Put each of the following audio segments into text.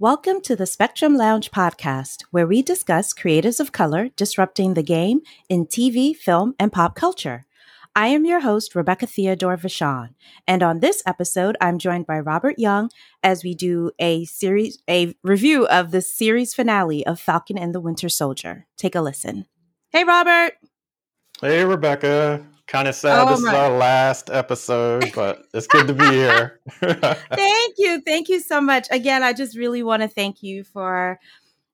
Welcome to the Spectrum Lounge podcast, where we discuss creatives of color disrupting the game in TV, film, and pop culture. I am your host, Rebecca Theodore Vachon, and on this episode, I'm joined by Robert Young as we do a series, a review of the series finale of Falcon and the Winter Soldier. Take a listen. Hey, Robert. Hey, Rebecca. Kind of sad oh this my. is our last episode, but it's good to be here. thank you. Thank you so much. Again, I just really want to thank you for,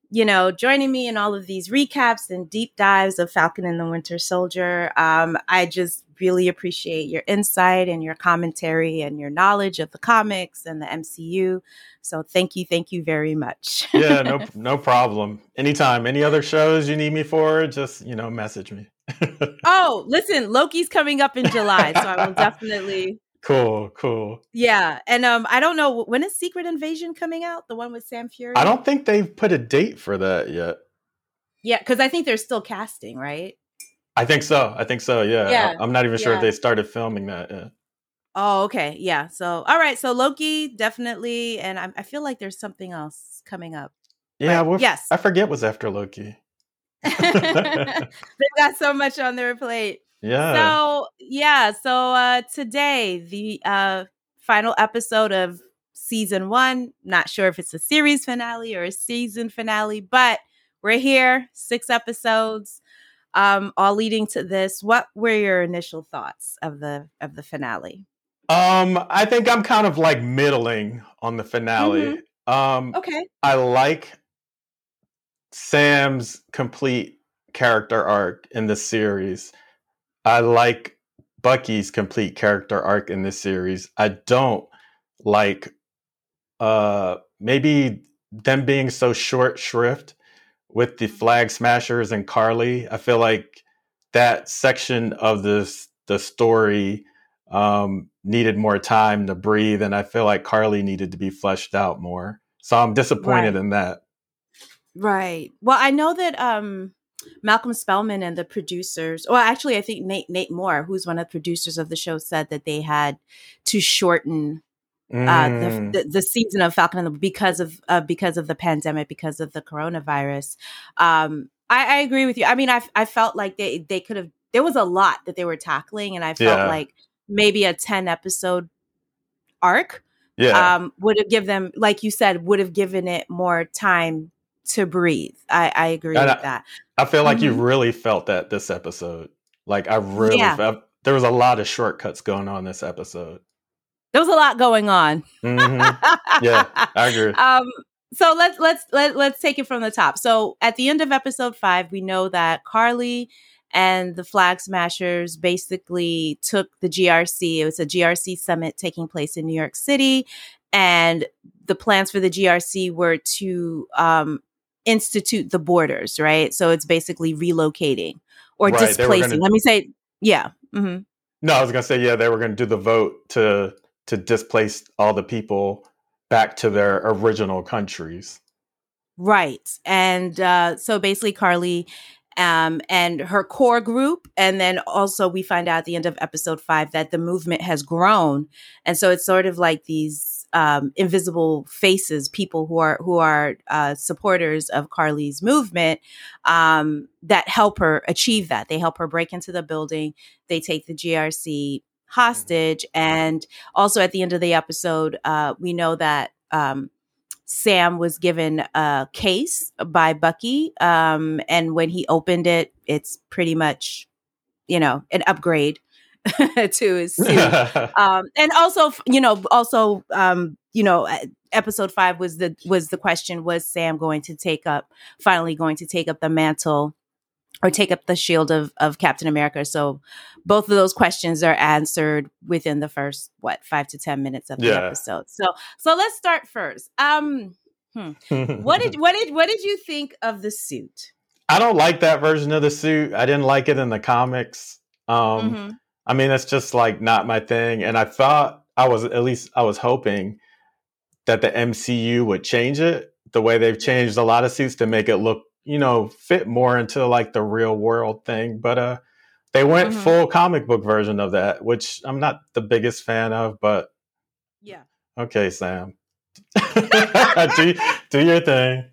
you know, joining me in all of these recaps and deep dives of Falcon and the Winter Soldier. Um, I just really appreciate your insight and your commentary and your knowledge of the comics and the MCU. So thank you, thank you very much. yeah, no, no problem. Anytime, any other shows you need me for, just you know, message me oh, listen, Loki's coming up in July, so I will definitely. Cool, cool. Yeah, and um, I don't know when is Secret Invasion coming out, the one with Sam Fury. I don't think they've put a date for that yet. Yeah, because I think they're still casting, right? I think so. I think so. Yeah. yeah. I'm not even sure yeah. if they started filming that yet. Oh, okay. Yeah. So, all right. So Loki definitely, and I, I feel like there's something else coming up. Yeah. Well, yes. I forget what's after Loki. They've got so much on their plate. Yeah. So yeah. So uh, today, the uh, final episode of season one. Not sure if it's a series finale or a season finale, but we're here. Six episodes, um, all leading to this. What were your initial thoughts of the of the finale? Um, I think I'm kind of like middling on the finale. Mm-hmm. Um, okay. I like Sam's complete character arc in the series. I like Bucky's complete character arc in this series. I don't like uh maybe them being so short shrift with the flag smashers and Karli. I feel like that section of this the story um, needed more time to breathe, and I feel like Karli needed to be fleshed out more. So I'm disappointed right. in that. Right. Well, I know that um Malcolm Spellman and the producers, well, actually, I think Nate Nate Moore, who's one of the producers of the show, said that they had to shorten mm. uh, the, mm. the, the season of Falcon and the because of uh, because of the pandemic, because of the coronavirus. Um, I, I agree with you. I mean, I I felt like they they could have. There was a lot that they were tackling, and I felt yeah. like maybe a ten episode arc yeah. um, would have given them, like you said, would have given it more time to breathe. I, I agree and with I, that. I feel like mm-hmm. you really felt that this episode. Like I really yeah. felt there was a lot of shortcuts going on this episode. There was a lot going on. Mm-hmm. Yeah, I agree. um, so let's let's let, let's take it from the top. So at the end of episode five, we know that Karli and the Flag Smashers basically took the GRC. It was a GRC summit taking place in New York City, and the plans for the GRC were to um, institute the borders, right? So it's basically relocating or right, displacing. Gonna, Let me say, yeah. Mm-hmm. No, I was gonna say, yeah, they were gonna do the vote to to displace all the people back to their original countries. Right, and uh, so basically, Karli um, and her core group. And then also, we find out at the end of episode five that the movement has grown. And so it's sort of like these um, invisible faces, people who are who are uh, supporters of Karli's movement um, that help her achieve that. They help her break into the building. They take the GRC hostage, and also at the end of the episode, uh, we know that. Um, Sam was given a case by Bucky, um, and when he opened it, it's pretty much, you know, an upgrade to his suit. um, and also, you know, also, um, you know, episode five was the was the question: Was Sam going to take up finally going to take up the mantle? Or take up the shield of, of Captain America. So both of those questions are answered within the first what five to ten minutes of the yeah. episode. So so let's start first. Um, hmm. what did what did what did you think of the suit? I don't like that version of the suit. I didn't like it in the comics. Um, mm-hmm. I mean, it's just like not my thing. And I thought I was at least I was hoping that the MCU would change it the way they've changed a lot of suits to make it look, you know, fit more into like the real world thing. But uh they went mm-hmm. full comic book version of that, which I'm not the biggest fan of, but yeah. Okay, Sam. do, do your thing.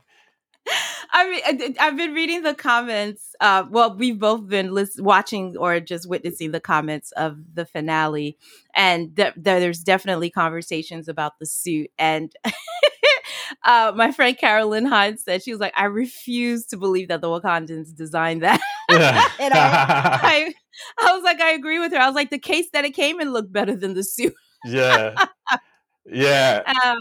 I mean, I've been reading the comments. Uh, well, we've both been list- watching or just witnessing the comments of the finale, and th- there's definitely conversations about the suit. And uh, my friend Carolyn Hunt said she was like, "I refuse to believe that the Wakandans designed that." and I, I, I was like, I agree with her. I was like, the case that it came in looked better than the suit. yeah, yeah. Um,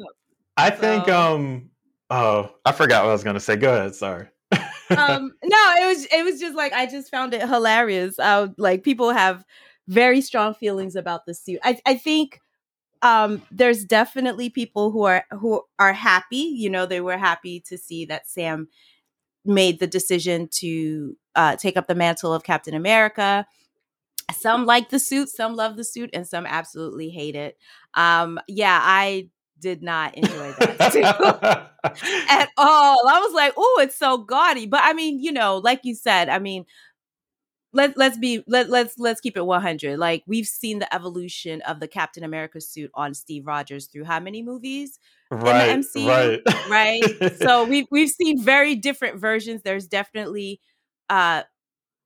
I think so. um Oh, I forgot what I was going to say. Go ahead. Sorry. um, no, it was it was just like I just found it hilarious. Uh, like people have very strong feelings about the suit. I I think um, there's definitely people who are who are happy. You know, they were happy to see that Sam made the decision to uh, take up the mantle of Captain America. Some like the suit, some love the suit, and some absolutely hate it. Um, yeah, I did not enjoy that at all. I was like, oh, it's so gaudy. But I mean, you know, like you said, I mean, let let's be let let's let's keep it 100. Like we've seen the evolution of the Captain America suit on Steve Rogers through how many movies? Right, in the MCU, right, right. so we've we've seen very different versions. There's definitely uh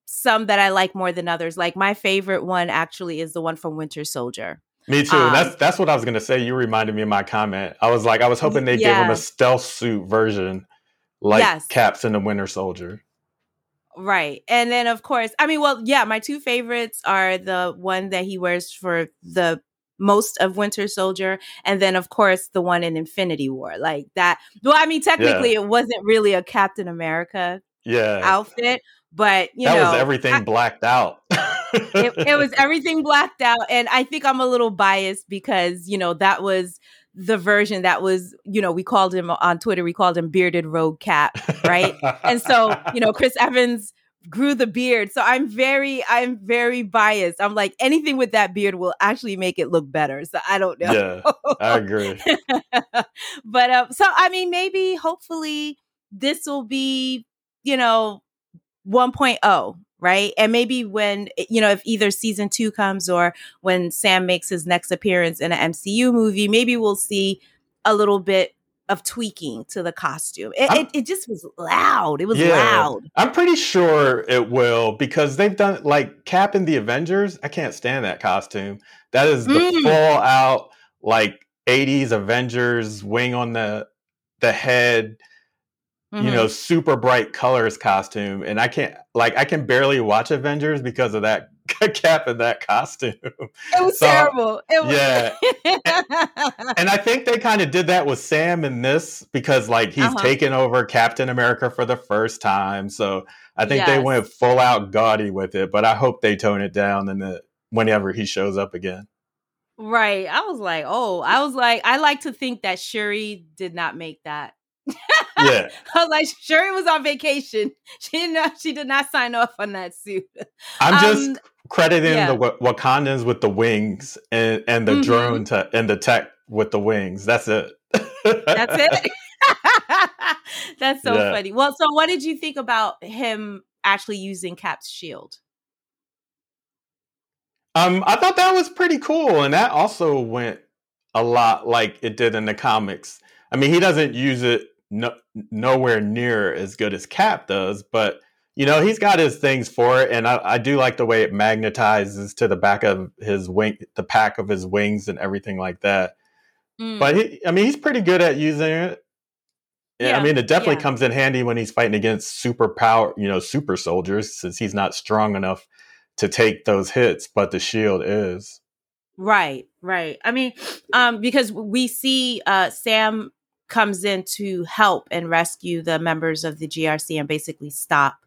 some that I like more than others. Like my favorite one actually is the one from Winter Soldier. Me too. Um, that's that's what I was gonna say. You reminded me of my comment. I was like, I was hoping they yeah. gave him a stealth suit version, like yes. Caps in the Winter Soldier. Right. And then of course, I mean, well, yeah, my two favorites are the one that he wears for the most of Winter Soldier, and then of course the one in Infinity War. Like that. Well, I mean, technically yeah. it wasn't really a Captain America yeah. outfit, but you that know, was everything I, blacked out. it, it was everything blacked out, and I think I'm a little biased because you know that was the version that was, you know, we called him on Twitter, we called him bearded rogue cap, right? and so, you know, Chris Evans grew the beard. So I'm very, I'm very biased. I'm like, anything with that beard will actually make it look better. So I don't know. Yeah, I agree. but uh, so, I mean, maybe hopefully this will be, you know, 1.0 right? And maybe when eh, you know if either season two comes or when sam makes his next appearance in an mcu movie maybe we'll see a little bit of tweaking to the costume. It, it, it, just was loud. It was yeah, loud. I'm pretty sure it will because they've done like cap in the avengers i can't stand that costume. That is the mm. full out like 80s avengers wing on the the head mm-hmm. you know, super bright colors costume. And I can't like I can barely watch Avengers because of that cap and that costume. It was so, terrible. It was- yeah. and, and, I think they kind of did that with Sam in this because like he's uh-huh. taken over Captain America for the first time. So I think yes. they went full out gaudy with it, but I hope they tone it down in the whenever he shows up again. Right. I was like, oh, I was like, I like to think that Shuri did not make that yeah. I was like, Shuri was on vacation. She didn't know, she did not sign off on that suit. I'm just um, crediting yeah. the Wakandans with the wings and, and the mm-hmm. drone to, and the tech with the wings. That's it. That's it. That's so yeah. funny. Well, so what did you think about him actually using Cap's shield? Um, I thought that was pretty cool, and that also went a lot like it did in the comics. I mean, he doesn't use it no, nowhere near as good as Cap does, but you know he's got his things for it, and I, I, do like the way it magnetizes to the back of his wing, the pack of his wings, and everything like that. Mm. But he, I mean, he's pretty good at using it. Yeah, I mean, it definitely yeah. comes in handy when he's fighting against super power, you know, super soldiers, since he's not strong enough to take those hits, but the shield is. Right, right. I mean, um, because we see uh, Sam comes in to help and rescue the members of the GRC and basically stop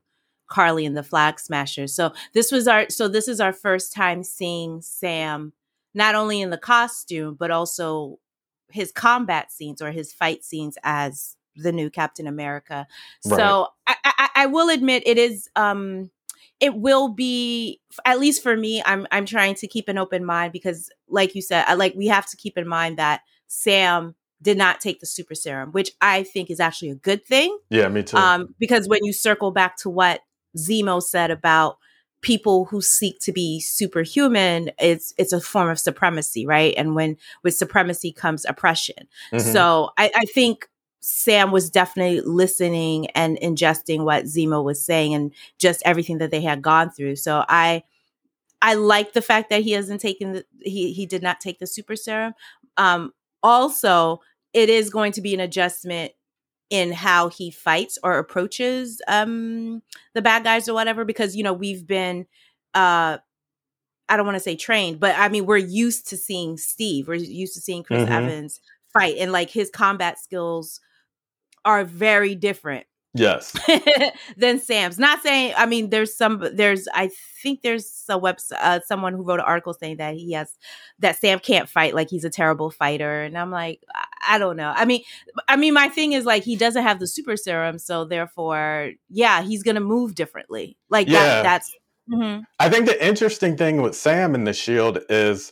Karli and the Flag Smashers. So this was our so this is our first time seeing Sam not only in the costume but also his combat scenes or his fight scenes as the new Captain America. Right. So I, I, I will admit it is um it will be at least for me i'm i'm trying to keep an open mind because like you said I, like we have to keep in mind that sam did not take the super serum, which I think is actually a good thing. Yeah, me too. Um, because when you circle back to what Zemo said about people who seek to be superhuman it's it's a form of supremacy right and when with supremacy comes oppression mm-hmm. so I, I think sam was definitely listening and ingesting what zemo was saying and just everything that they had gone through so i i like the fact that he hasn't taken the he he did not take the super serum um also it is going to be an adjustment in how he fights or approaches um the bad guys or whatever because you know we've been uh I don't want to say trained, but I mean we're used to seeing Steve. We're used to seeing Chris mm-hmm. Evans fight and like his combat skills are very different Yes. than Sam's. Not saying. I mean, there's some. There's. I think there's a website. Uh, someone who wrote an article saying that he has that Sam can't fight. Like he's a terrible fighter. And I'm like, I, I don't know. I mean, I mean, my thing is like he doesn't have the super serum, so therefore, yeah, he's gonna move differently. Like yeah. that. That's. Mm-hmm. I think the interesting thing with Sam in the Shield is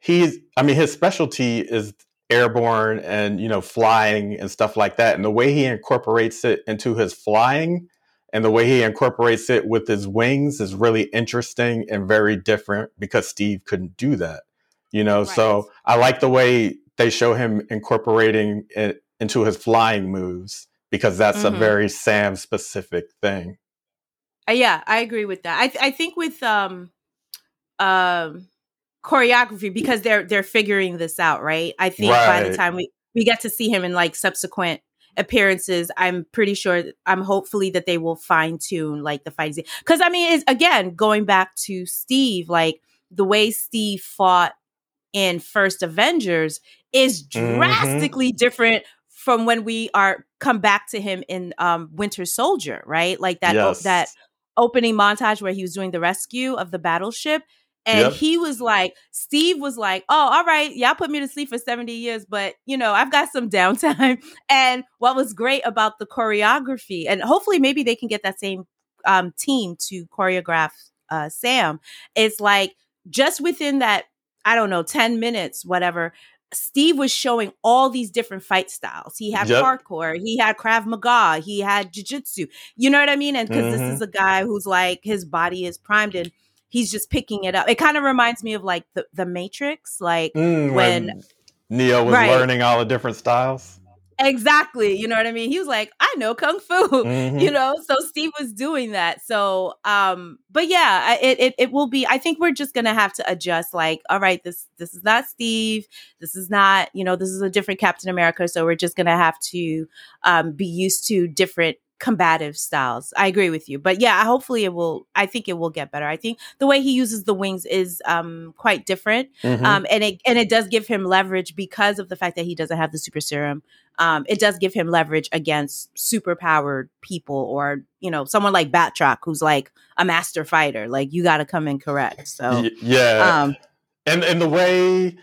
he's. I mean, his specialty is airborne and you know flying and stuff like that and the way he incorporates it into his flying and the way he incorporates it with his wings is really interesting and very different because Steve couldn't do that you know right. so I like the way they show him incorporating it into his flying moves because that's mm-hmm. a very Sam specific thing uh, yeah I agree with that I I think with um um choreography because they're they're figuring this out, right? I think right. by the time we we get to see him in like subsequent appearances, I'm pretty sure I'm hopefully that they will fine tune like the fighting because I mean, it's again going back to Steve, like the way Steve fought in First Avengers is mm-hmm. drastically mm-hmm. different from when we are come back to him in um Winter Soldier, right? Like that yes. o- that opening montage where he was doing the rescue of the battleship and yep. he was like, Steve was like, oh, all right, y'all put me to sleep for 70 years, but you know, I've got some downtime. And what was great about the choreography, and hopefully maybe they can get that same um, team to choreograph uh, Sam, it's like just within that, I don't know, 10 minutes, whatever, Steve was showing all these different fight styles. He had yep. parkour, he had Krav Maga, he had jiu-jitsu. You know what I mean? And because mm-hmm. this is a guy who's like his body is primed and he's just picking it up. It kind of reminds me of like the, the Matrix, like mm, when, when, Neo was right. learning all the different styles. Exactly. You know what I mean? He was like, I know kung fu, mm-hmm. you know? So Steve was doing that. So, um, but yeah, it, it, it will be, I think we're just going to have to adjust like, all right, this, this is not Steve. This is not, you know, this is a different Captain America. So we're just going to have to, um, be used to different combative styles. I agree with you. But yeah, hopefully it will I think it will get better. I think the way he uses the wings is um quite different. Mm-hmm. Um and it and it does give him leverage because of the fact that he doesn't have the super serum. Um it does give him leverage against super powered people or, you know, someone like Batroc who's like a master fighter. Like you got to come in correct. So y- Yeah. Um and and the way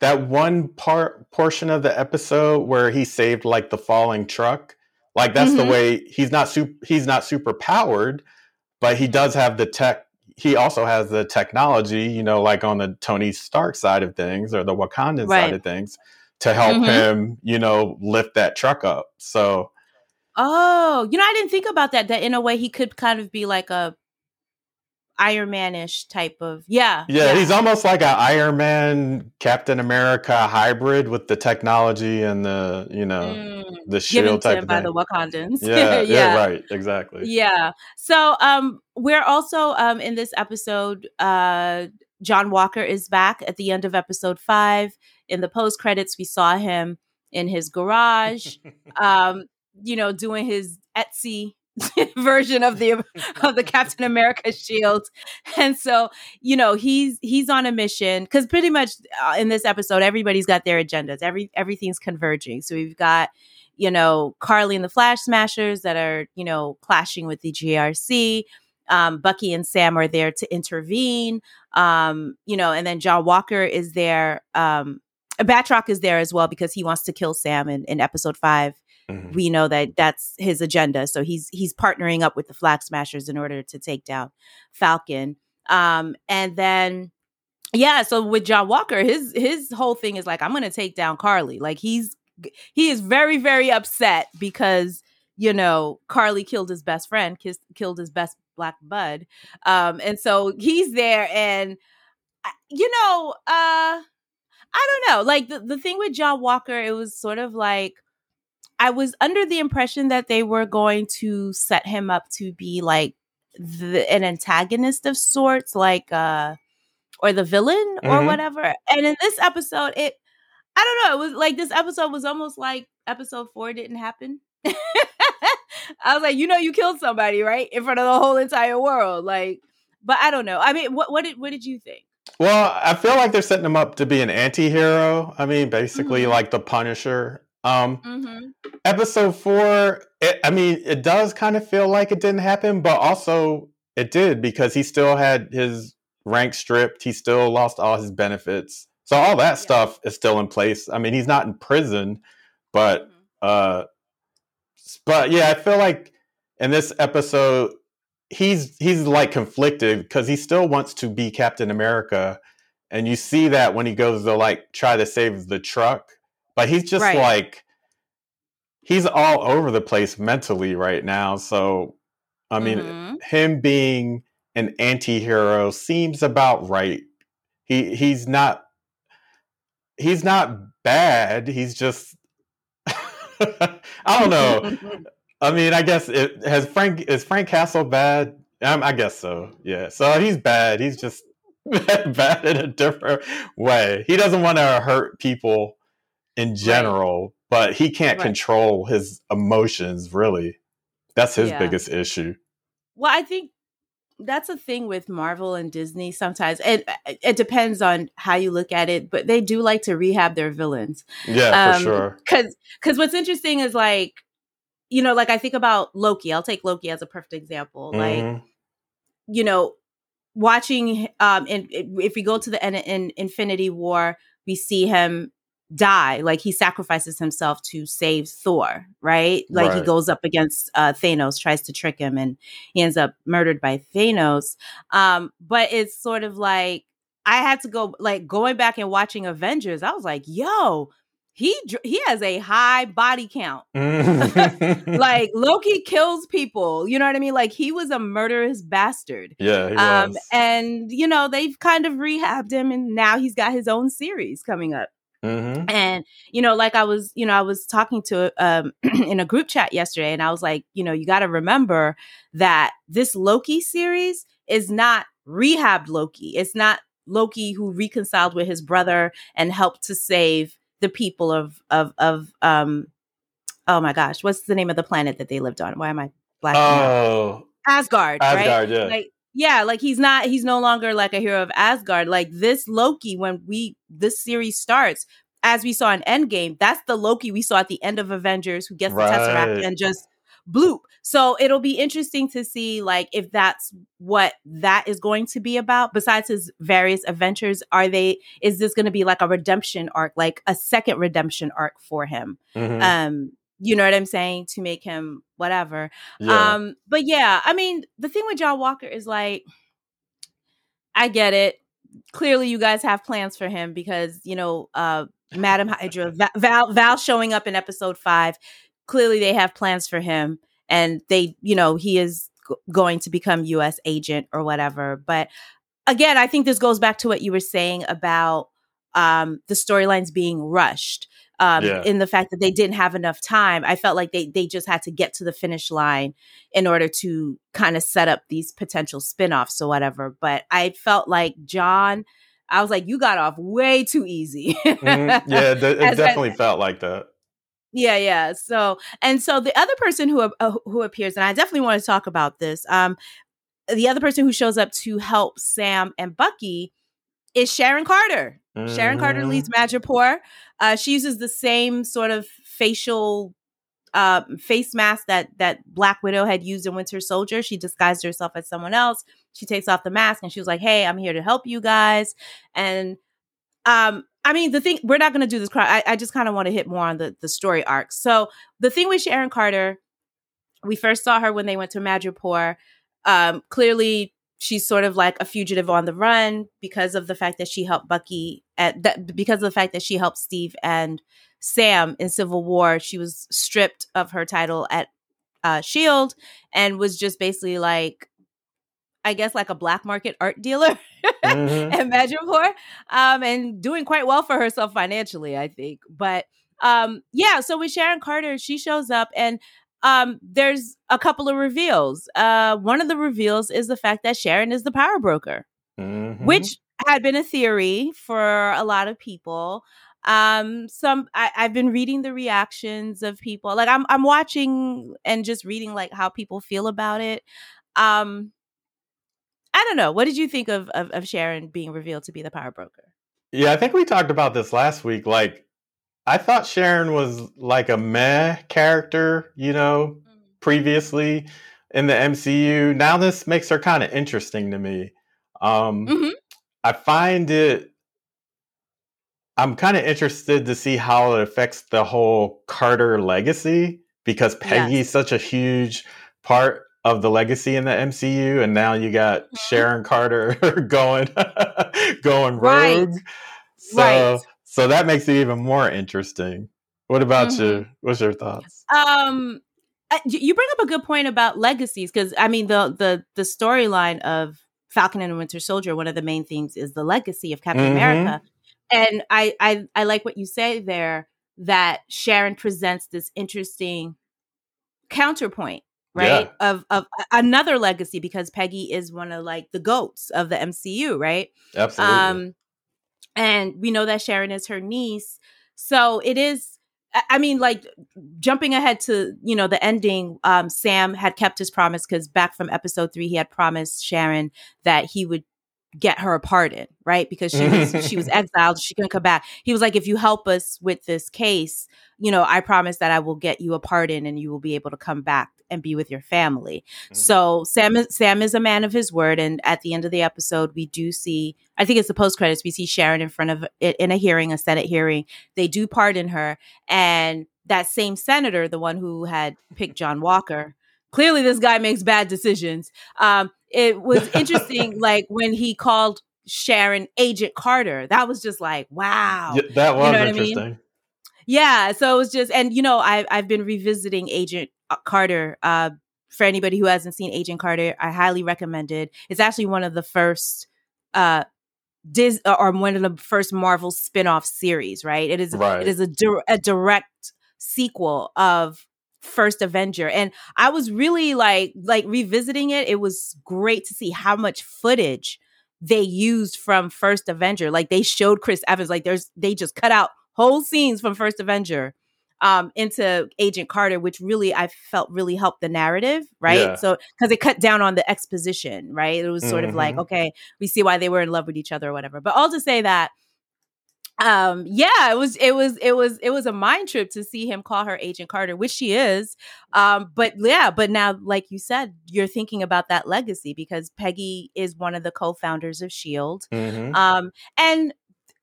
that one part portion of the episode where he saved like the falling truck like that's mm-hmm. the way he's not super he's not super powered, but he does have the tech he also has the technology, you know, like on the Tony Stark side of things or the Wakandan right. side of things to help mm-hmm. him, you know, lift that truck up. So Oh, you know, I didn't think about that. That in a way he could kind of be like a Iron Man-ish type of yeah, yeah. Yeah, he's almost like an Iron Man Captain America hybrid with the technology and the you know mm, the shield type of by thing. the Wakandans. Yeah, yeah, yeah, right, exactly. Yeah. So um we're also um in this episode uh John Walker is back at the end of episode 5. In the post credits we saw him in his garage um you know doing his Etsy version of the of the Captain America shield. And so, you know, he's he's on a mission cuz pretty much uh, in this episode everybody's got their agendas. Every everything's converging. So we've got you know, Karli and the Flag Smashers that are, you know, clashing with the GRC. Um, Bucky and Sam are there to intervene. Um, you know, and then John Walker is there. Um, Batroc is there as well because he wants to kill Sam in, in episode five. Mm-hmm. We know that that's his agenda. So he's he's partnering up with the Flag Smashers in order to take down Falcon. Um, and then yeah, so with John Walker, his his whole thing is like, I'm gonna take down Karli. Like he's he is very, very upset because you know, Karli killed his best friend, kissed, killed his best black bud. Um, and so he's there and you know, uh I don't know. Like the, the thing with John Walker, it was sort of like I was under the impression that they were going to set him up to be like the, an antagonist of sorts, like uh or the villain or mm-hmm. whatever. And in this episode, it I don't know, it was like this episode was almost like episode four didn't happen. I was like, you know, you killed somebody, right, in front of the whole entire world, like. But I don't know. I mean, what what did what did you think? Well, I feel like they're setting him up to be an anti-hero. I mean, basically mm-hmm. like the Punisher. Um mm-hmm. episode 4, it, I mean, it does kind of feel like it didn't happen, but also it did because he still had his rank stripped, he still lost all his benefits. So all that yeah. stuff is still in place. I mean, he's not in prison, but mm-hmm. uh but yeah, I feel like in this episode he's he's like conflicted because he still wants to be Captain America, and you see that when he goes to like try to save the truck, but he's just right. like he's all over the place mentally right now. So I mean, mm-hmm. him being an anti-hero seems about right. He he's not he's not bad. He's just I don't know. I mean, I guess it has Frank is Frank Castle bad? Um, I guess so. Yeah. So he's bad. He's just bad in a different way. He doesn't want to hurt people in general, right. but he can't right. control his emotions. Really, that's his yeah. biggest issue. Well, I think that's a thing with Marvel and Disney sometimes. It it depends on how you look at it, but they do like to rehab their villains. Yeah, um, for sure. Cuz cuz what's interesting is like you know, like I think about Loki. I'll take Loki as a perfect example. Mm-hmm. Like you know, watching um in, if we go to the end in Infinity War, we see him die like he sacrifices himself to save thor right like right. he goes up against uh thanos tries to trick him and he ends up murdered by thanos um but it's sort of like i had to go like going back and watching avengers i was like yo he he has a high body count. like Loki kills people, you know what I mean? Like he was a murderous bastard. Yeah, um, and you know they've kind of rehabbed him, and now he's got his own series coming up. Mm-hmm. And you know, like I was, you know, I was talking to um in a group chat yesterday, and I was like, you know, you got to remember that this Loki series is not rehabbed Loki. It's not Loki who reconciled with his brother and helped to save the people of of of um oh my gosh, what's the name of the planet that they lived on? Why am I black? Oh, Asgard. Asgard, right? yeah. Like, yeah, like he's not he's no longer like a hero of Asgard. Like this Loki, when we this series starts, as we saw in Endgame, that's the Loki we saw at the end of Avengers who gets right. the Tesseract and just bloop. So it'll be interesting to see like if that's what that is going to be about. Besides his various adventures, are they is this going to be like a redemption arc, like a second redemption arc for him? Mm-hmm. Um, you know what I'm saying? To make him whatever. Yeah. Um, but yeah, I mean, the thing with John Walker is like, I get it. Clearly, you guys have plans for him because you know, uh, Madam Hydra, Val, Val showing up in episode five clearly they have plans for him and they, you know, he is g- going to become US agent or whatever. But again, I think this goes back to what you were saying about um, the storylines being rushed. Um, yeah. in the fact that they didn't have enough time. I felt like they they just had to get to the finish line in order to kind of set up these potential spin-offs or whatever. But I felt like John, I was like, you got off way too easy. mm-hmm. Yeah, th- it definitely felt like that. Yeah, yeah. So, and so the other person who uh, who appears, and I definitely want to talk about this. Um, the other person who shows up to help Sam and Bucky is Sharon Carter. Sharon Carter mm-hmm. leads Madripoor. Uh, she uses the same sort of facial uh, face mask that that Black Widow had used in Winter Soldier. She disguised herself as someone else. She takes off the mask and she was like, "Hey, I'm here to help you guys." And um, I mean, the thing we're not going to do this. I, I just kind of want to hit more on the the story arc. So the thing with Sharon Carter, we first saw her when they went to Madripoor. Um, clearly, she's sort of like a fugitive on the run because of the fact that she helped Bucky at that because of the fact that she helped Steve and Sam in Civil War. She was stripped of her title at uh, Shield and was just basically like, I guess like a black market art dealer mm-hmm. at Madripoor, um, and doing quite well for herself financially, I think. But um, yeah, so with Sharon Carter, she shows up and um, there's a couple of reveals. Uh, one of the reveals is the fact that Sharon is the power broker, mm-hmm. which had been a theory for a lot of people. Um, some I, I've been reading the reactions of people. Like I'm I'm watching and just reading like how people feel about it. Um, I don't know. What did you think of, of, of Sharon being revealed to be the power broker? Yeah, I think we talked about this last week. Like, I thought Sharon was like a meh character, you know, mm-hmm. previously in the MCU. Now this makes her kind of interesting to me. Um, mm-hmm. I find it. I'm kind of interested to see how it affects the whole Carter legacy because Peggy's yes. such a huge part of the legacy in the MCU, and now you got mm-hmm. Sharon Carter going going rogue. Right. So right. So that makes it even more interesting. What about mm-hmm. you? What's your thoughts? Um, you bring up a good point about legacies because I mean the the the storyline of Falcon and Winter Soldier. One of the main things is the legacy of Captain mm-hmm. America, and I, I I like what you say there that Sharon presents this interesting counterpoint right yeah. of of another legacy because peggy is one of like the goats of the mcu right absolutely um and we know that sharon is her niece so it is i mean like jumping ahead to you know the ending um sam had kept his promise because back from episode three he had promised sharon that he would get her a pardon, right? Because she was she was exiled, she couldn't come back. He was like, if you help us with this case, you know, I promise that I will get you a pardon and you will be able to come back and be with your family. Mm-hmm. So Sam is, Sam is a man of his word, and at the end of the episode, we do see. I think it's the post credits. We see Sharon in front of it in a hearing, a Senate hearing. They do pardon her, and that same senator, the one who had picked John Walker, clearly this guy makes bad decisions. Um, it was interesting, like when he called Sharon Agent Carter. That was just like, wow. Yeah, that was you know interesting. I mean? Yeah, so it was just, and you know, I I've been revisiting Agent Carter. Uh, for anybody who hasn't seen Agent Carter, I highly recommend it. It's actually one of the first uh Dis or one of the first Marvel spin-off series, right? It is right. it is a, di- a direct sequel of first Avenger. And I was really like like revisiting it. It was great to see how much footage they used from first Avenger. Like they showed Chris Evans like there's they just cut out whole scenes from first Avenger um into Agent Carter which really I felt really helped the narrative, right? Yeah. So cuz it cut down on the exposition, right? It was sort mm-hmm. of like mm-hmm. okay, we see why they were in love with each other or whatever. But all to say that um yeah it was it was it was it was a mind trip to see him call her agent carter which she is um but yeah but now like you said you're thinking about that legacy because peggy is one of the co-founders of shield mm-hmm. um and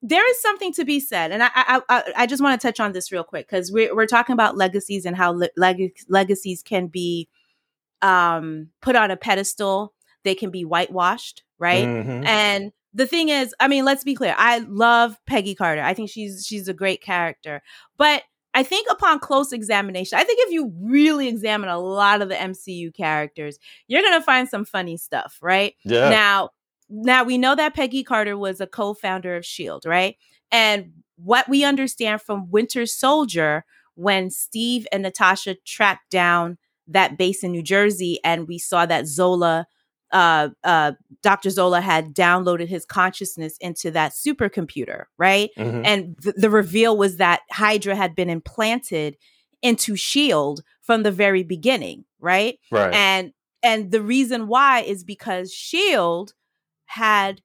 there is something to be said and i i i, I just want to touch on this real quick because we're, we're talking about legacies and how le- leg- legacies can be um put on a pedestal they can be whitewashed right mm-hmm. and the thing is, I mean, let's be clear. I love Peggy Carter. I think she's she's a great character. But I think upon close examination, I think if you really examine a lot of the MCU characters, you're going to find some funny stuff, right? Yeah. Now, now we know that Peggy Carter was a co-founder of Shield, right? And what we understand from Winter Soldier when Steve and Natasha tracked down that base in New Jersey and we saw that Zola uh, uh, Dr. Zola had downloaded his consciousness into that supercomputer, right? Mm-hmm. And th- the reveal was that Hydra had been implanted into Shield from the very beginning, right? Right. And and the reason why is because Shield had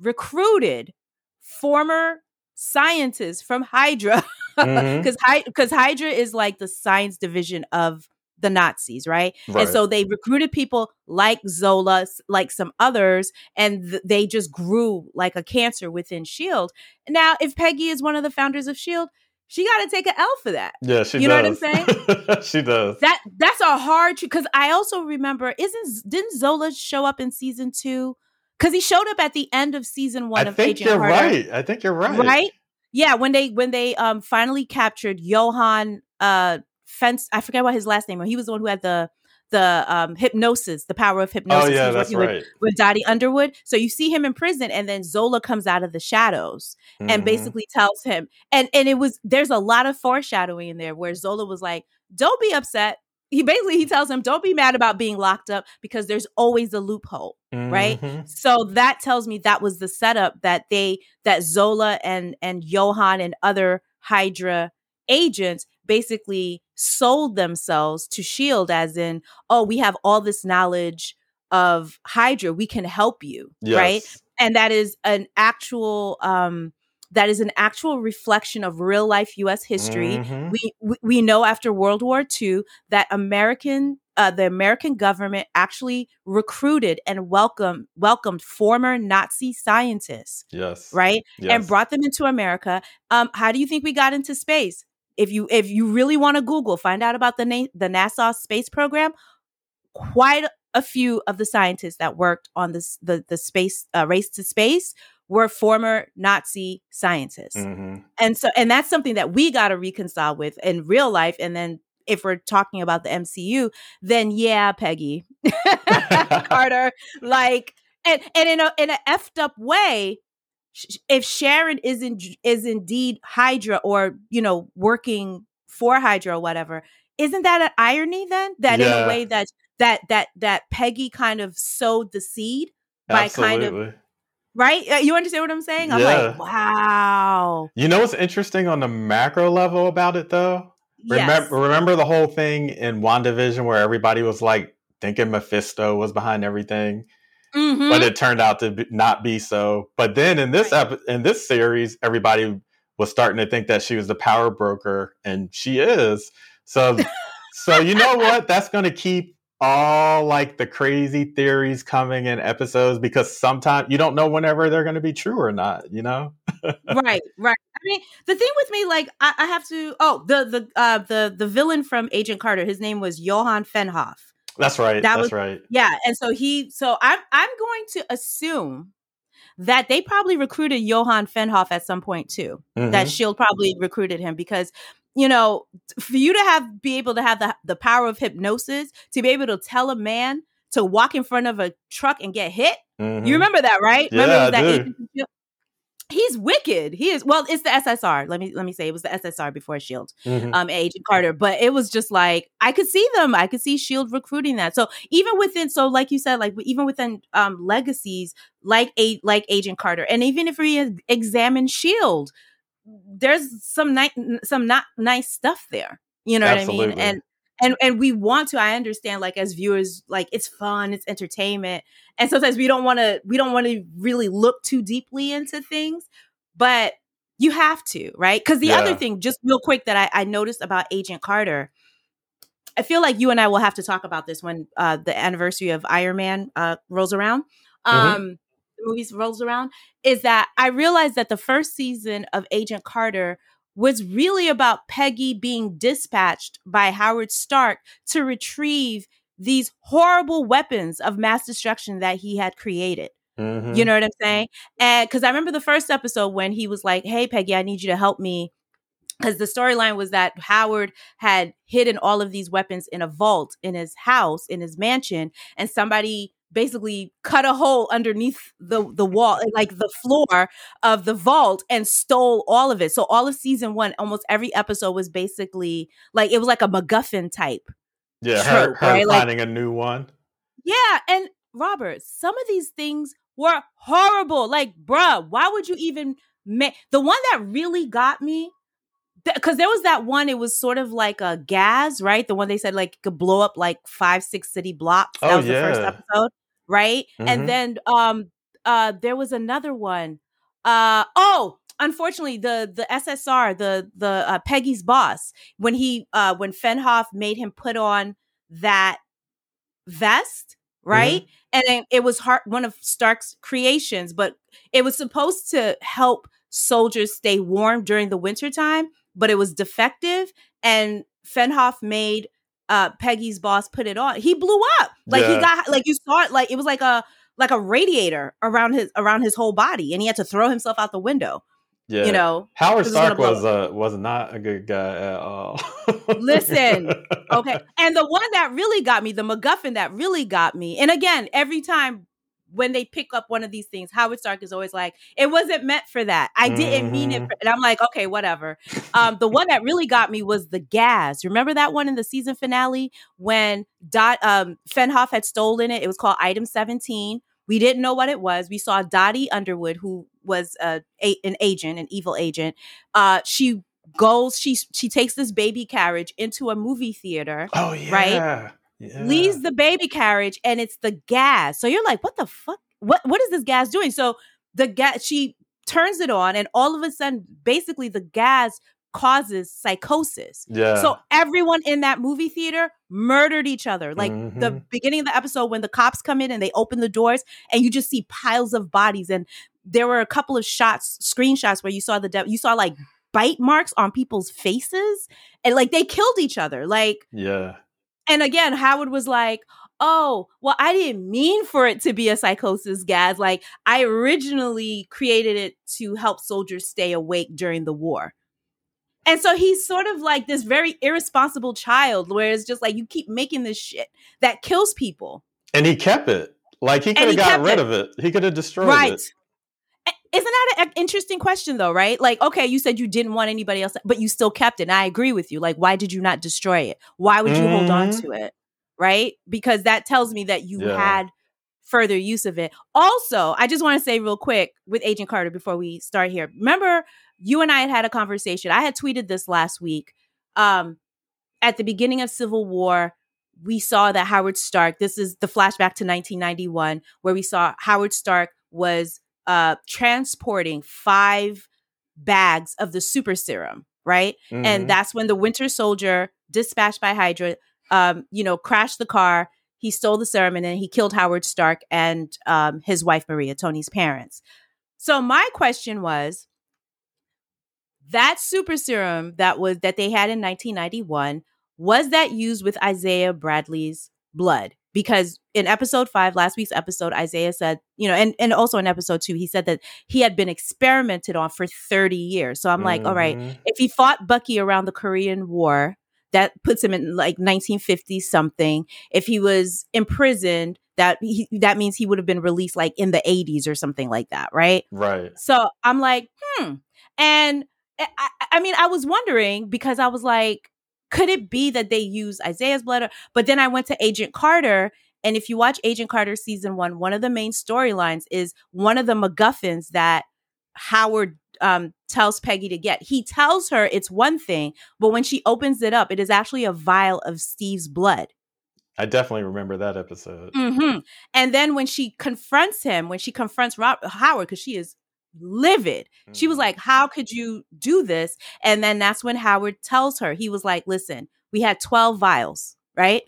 recruited former scientists from Hydra because mm-hmm. because Hydra is like the science division of the Nazis, right? right? And so they recruited people like Zola, like some others, and th- they just grew like a cancer within Shield. Now, if Peggy is one of the founders of Shield, she got to take an L for that. Yeah, she you does. know what I'm saying? she does. That that's a hard because I also remember isn't didn't Zola show up in season two? Because he showed up at the end of season one I of think Agent you're Carter. right. I think you're right. Right? Yeah, when they when they um finally captured Johann uh fence. I forget what his last name. was. He was the one who had the the um, hypnosis, the power of hypnosis. Oh yeah, that's right. With, with Dottie Underwood. So you see him in prison, and then Zola comes out of the shadows mm-hmm. and basically tells him, and and it was there's a lot of foreshadowing in there where Zola was like, "Don't be upset." He basically he tells him, "Don't be mad about being locked up because there's always a loophole." Mm-hmm. Right. So that tells me that was the setup that they that Zola and and Johann and other Hydra agents basically sold themselves to Shield as in, oh, we have all this knowledge of Hydra, we can help you, yes. right? And that is an actual um that is an actual reflection of real life US history. Mm-hmm. We, we know after World War II that American uh, the American government actually recruited and welcomed welcomed former Nazi scientists. Yes. Right? Yes. And brought them into America. Um, how do you think we got into space? if you if you really want to Google, find out about the na- the NASA space program. Quite a few of the scientists that worked on this the the space uh, race to space were former Nazi scientists, mm-hmm. and so and that's something that we got to reconcile with in real life. And then if we're talking about the MCU, then yeah, Peggy Carter, like and and in a in an effed up way, if Sharon is in, is indeed Hydra or you know working for Hydra or whatever, isn't that an irony then? That yeah. in a way that that that that Peggy kind of sowed the seed by Absolutely. kind of right? Uh, you understand what I'm saying? I'm yeah. like, wow. You know what's interesting on the macro level about it though? Yes. Remember, remember the whole thing in WandaVision where everybody was like thinking Mephisto was behind everything? Mm-hmm. But it turned out to be, not be so. But then in this right. ep- in this series, everybody was starting to think that she was the power broker, and she is. So, so you know what? That's going to keep all like the crazy theories coming in episodes because sometimes you don't know whenever they're going to be true or not. You know? right, right. I mean, the thing with me, like, I, I have to. Oh, the the uh, the the villain from Agent Carter. His name was Johann Fennhoff. That's right. That that's was, right. Yeah, and so he, so I'm I'm going to assume that they probably recruited Johann Fennhoff at some point too. Mm-hmm. That Shield probably recruited him because you know for you to have be able to have the the power of hypnosis to be able to tell a man to walk in front of a truck and get hit. Mm-hmm. You remember that, right? Yeah, remember that agent, he's wicked. He is well, it's the SSR. Let me let me say it was the SSR before Shield, mm-hmm. um, Agent Carter. But it was just like I could see them. I could see Shield recruiting that. So even within, so like you said, like even within um legacies like a like Agent Carter, and even if we examine Shield, there's some nice some not nice stuff there. You know Absolutely. what I mean? And and and we want to i understand like as viewers like it's fun it's entertainment and sometimes we don't want to we don't want to really look too deeply into things but you have to right because the yeah. other thing just real quick that I, I noticed about agent carter i feel like you and i will have to talk about this when uh the anniversary of iron man uh rolls around mm-hmm. um mm-hmm. The movies rolls around is that i realized that the first season of agent carter was really about Peggy being dispatched by Howard Stark to retrieve these horrible weapons of mass destruction that he had created. Mm-hmm. You know what I'm saying? And because I remember the first episode when he was like, Hey, Peggy, I need you to help me. Because the storyline was that Howard had hidden all of these weapons in a vault in his house, in his mansion, and somebody basically cut a hole underneath the the wall like the floor of the vault and stole all of it. So all of season one almost every episode was basically like it was like a macguffin type yeah trope, her, her right? finding like, a new one. Yeah and robert some of these things were horrible. Like bruh why would you even make the one that really got me because there was that one it was sort of like a gas right? The one they said like could blow up like five six city blocks. That oh, was yeah. the first episode right? Mm-hmm. And then um uh there was another one. Uh oh, unfortunately the the SSR, the the uh, Peggy's boss, when he uh when Fennhoff made him put on that vest, right? Mm-hmm. And it was hard, one of Stark's creations, but it was supposed to help soldiers stay warm during the wintertime, but it was defective and Fennhoff made uh Peggy's boss put it on, he blew up. Like yeah. he got like you saw it like it was like a like a radiator around his around his whole body and he had to throw himself out the window. Yeah. You know, Howard Stark was uh, was not a good guy at all. Listen, okay. And the one that really got me, the MacGuffin that really got me, and again, every time when they pick up one of these things, Howard Stark is always like, "It wasn't meant for that. I didn't mean it." Mhm. For-. And I'm like, "Okay, whatever." Um, the one that really got me was the gas. Remember that one in the season finale when Dot um, Fennhoff had stolen it? It was called Item 17. We didn't know what it was. We saw Dottie Underwood, who was uh, a, an agent, an evil agent. Uh, she goes, she she takes this baby carriage into a movie theater Oh yeah. Right? Yeah. leaves the baby carriage and it's the gas. So you're like, what the fuck? What what is this gas doing? So the gas she turns it on and all of a sudden basically the gas causes psychosis. Yeah. So everyone in that movie theater murdered each other. Like the Mhm. beginning of the episode when the cops come in and they open the doors and you just see piles of bodies and there were a couple of shots screenshots where you saw the de- you saw like bite marks on people's faces and like they killed each other. Like yeah. And again, Howard was like, Oh, well, I didn't mean for it to be a psychosis gas. Like, I originally created it to help soldiers stay awake during the war. And so he's sort of like this very irresponsible child where it's just like you keep making this shit that kills people. And he kept it. Like he could have got rid it. of it. He could have destroyed right. it. Isn't that an interesting question, though, right? Like, okay, you said you didn't want anybody else, but you still kept it. And I agree with you. Like, why did you not destroy it? Why would you hold on Mhm. to it? Right? Because that tells me that you Yeah. had further use of it. Also, I just want to say real quick with Agent Carter before we start here. Remember, you and I had had a conversation. I had tweeted this last week. Um, at the beginning of Civil War, we saw that Howard Stark, this is the flashback to 1991, where we saw Howard Stark was uh, transporting five bags of the super serum, right? Mhm. And that's when the Winter Soldier, dispatched by Hydra, um, you know, crashed the car. He stole the serum and then he killed Howard Stark and um, his wife Maria, Tony's parents. So my question was, that super serum that was that they had in 1991 was that used with Isaiah Bradley's blood? Because in episode five, last week's episode, Isaiah said, you know, and, and also in episode two, he said that he had been experimented on for 30 years. So I'm like, all right, Mhm. if he fought Bucky around the Korean War, that puts him in like 1950 something. If he was imprisoned, that he, that means he would have been released like in the 80s or something like that, right? Right. So I'm like, hmm. And I, I- I mean, I was wondering because I was like, could it be that they use Isaiah's blood? But then I went to Agent Carter. And if you watch Agent Carter season one, one of the main storylines is one of the MacGuffins that Howard um, tells Peggy to get. He tells her it's one thing, but when she opens it up, it is actually a vial of Steve's blood. I definitely remember that episode. hmm And then when she confronts him, when she confronts Rob- Howard, because she is livid, she was Mhm. like, How could you do this? And then that's when Howard tells her, he was like, Listen, we had 12 vials, right?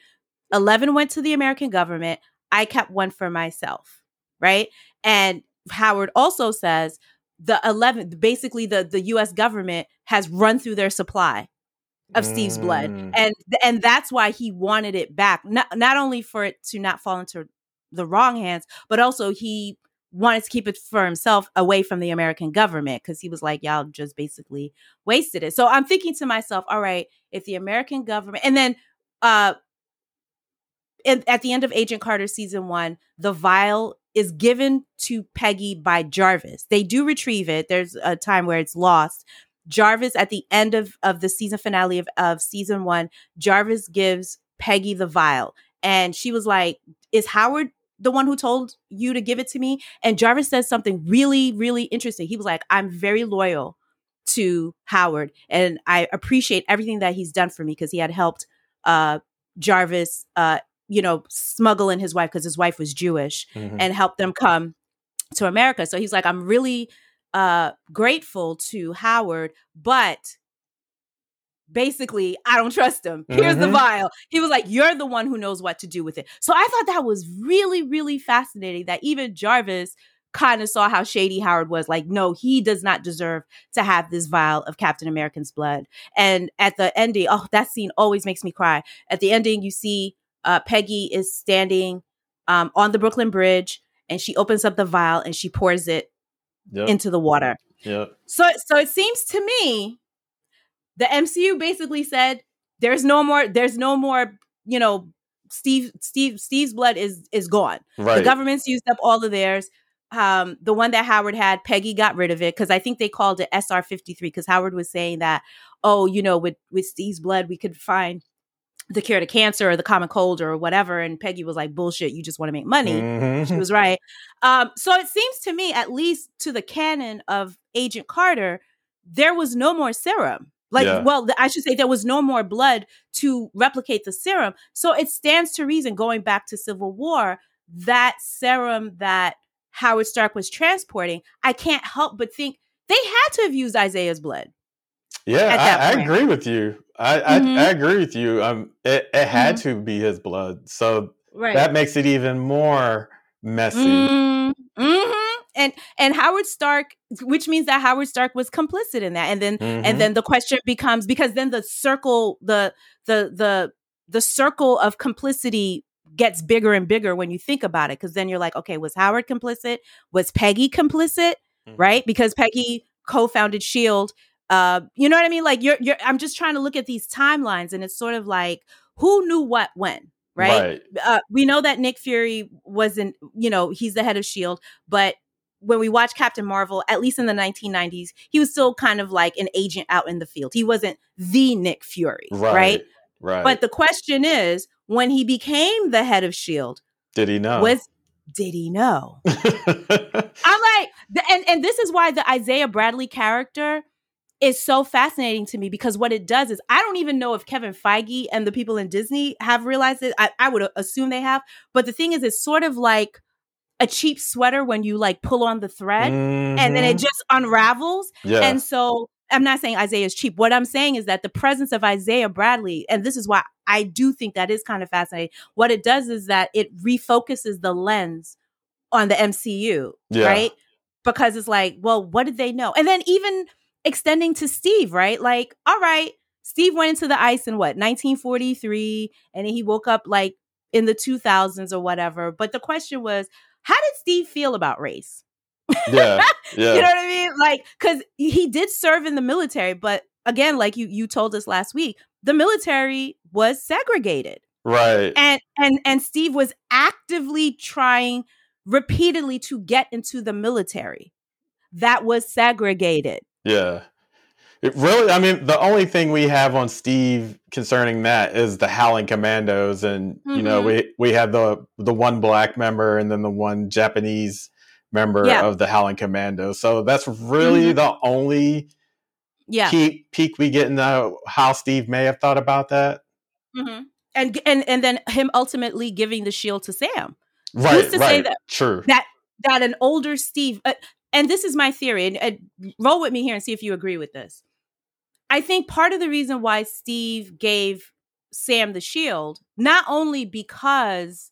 11 went to the American government. I kept one for myself, right? And Howard also says the 11, basically, the, the US government has run through their supply of Steve's blood. Mm. And and that's why he wanted it back. Not not only for it to not fall into the wrong hands, but also he wanted to keep it for himself away from the American government because he was like, y'all just basically wasted it. So I'm thinking to myself, all right, if the American government and then uh in, at the end of Agent Carter season one, the vial is given to Peggy by Jarvis. They do retrieve it. There's a time where it's lost. Jarvis at the end of, of the season finale of, of season one, Jarvis gives Peggy the vial. And she was like, Is Howard the one who told you to give it to me? And Jarvis says something really, really interesting. He was like, I'm very loyal to Howard and I appreciate everything that he's done for me because he had helped uh, Jarvis, uh, you know, smuggle in his wife because his wife was Jewish Mhm. and help them come to America. So he's like, I'm really uh grateful to Howard, but basically I don't trust him. Here's the Mhm. vial. He was like, You're the one who knows what to do with it. So I thought that was really, really fascinating that even Jarvis kind of saw how shady Howard was. Like, no, he does not deserve to have this vial of Captain American's blood. And at the ending, oh, that scene always makes me cry. At the ending, you see uh, Peggy is standing um, on the Brooklyn Bridge and she opens up the vial and she pours it Yep. into the water. Yep. So so it seems to me the MCU basically said there's no more there's no more, you know, Steve Steve Steve's blood is is gone. Right. The government's used up all of theirs. Um, the one that Howard had, Peggy got rid of it because I think they called it SR fifty three because Howard was saying that, oh, you know, with with Steve's blood we could find the cure to cancer or the common cold or whatever. And Peggy was like, bullshit, you just want to make money. Mhm. She was right. Um, so it seems to me, at least to the canon of Agent Carter, there was no more serum. Like, Yeah. well, I should say there was no more blood to replicate the serum. So it stands to reason, going back to Civil War, that serum that Howard Stark was transporting, I can't help but think they had to have used Isaiah's blood. Yeah, I, I agree with you. I, Mhm. I I agree with you. Um, it it had Mhm. to be his blood, so Right. that makes it even more messy. Mm, mhm. And and Howard Stark, which means that Howard Stark was complicit in that. And then Mhm. and then the question becomes because then the circle, the the the the circle of complicity gets bigger and bigger when you think about it. Because then you're like, okay, was Howard complicit? Was Peggy complicit? Mhm. Right? Because Peggy co-founded Shield. Uh, you know what I mean? Like you're you're I'm just trying to look at these timelines and it's sort of like who knew what when, right? uh, we know that Nick Fury wasn't, you know, he's the head of Shield, but when we watch Captain Marvel, at least in the 1990s, he was still kind of like an agent out in the field. He wasn't the Nick Fury, right? Right. Right. But the question is, when he became the head of Shield, Did he know? was did he know? I'm like, and and this is why the Isaiah Bradley character is so fascinating to me because what it does is I don't even know if Kevin Feige and the people in Disney have realized it. I, I would assume they have, but the thing is, it's sort of like a cheap sweater when you like pull on the thread and then it Mhm. just unravels. yeah. And so I'm not saying Isaiah is cheap. What I'm saying is that the presence of Isaiah Bradley, and this is why I do think that is kind of fascinating. What it does is that it refocuses the lens on the MCU, Yeah. right? Because it's like, well, what did they know? And then even extending to Steve, right? Like, all right, Steve went into the ice in what, 1943, and then he woke up like in the 2000s or whatever. But the question was, how did Steve feel about race? yeah. Yeah. You know what I mean? Like, because he did serve in the military, but again, like you you told us last week, the military was segregated, right. and and and Steve was actively trying repeatedly to get into the military that was segregated. Yeah. It really, I mean, the only thing we have on Steve concerning that is the Howling Commandos, and you know, Mhm. we we had the the one black member and then the one Japanese member Yeah. of the Howling Commandos. So that's really Mhm. the only Yeah, peak peak we get into how Steve may have thought about that. Mhm. and and and then him ultimately giving the shield to Sam. Right. to say right. that- True. that that an older Steve, uh, and this is my theory, and, and roll with me here and see if you agree with this. I think part of the reason why Steve gave Sam the shield, not only because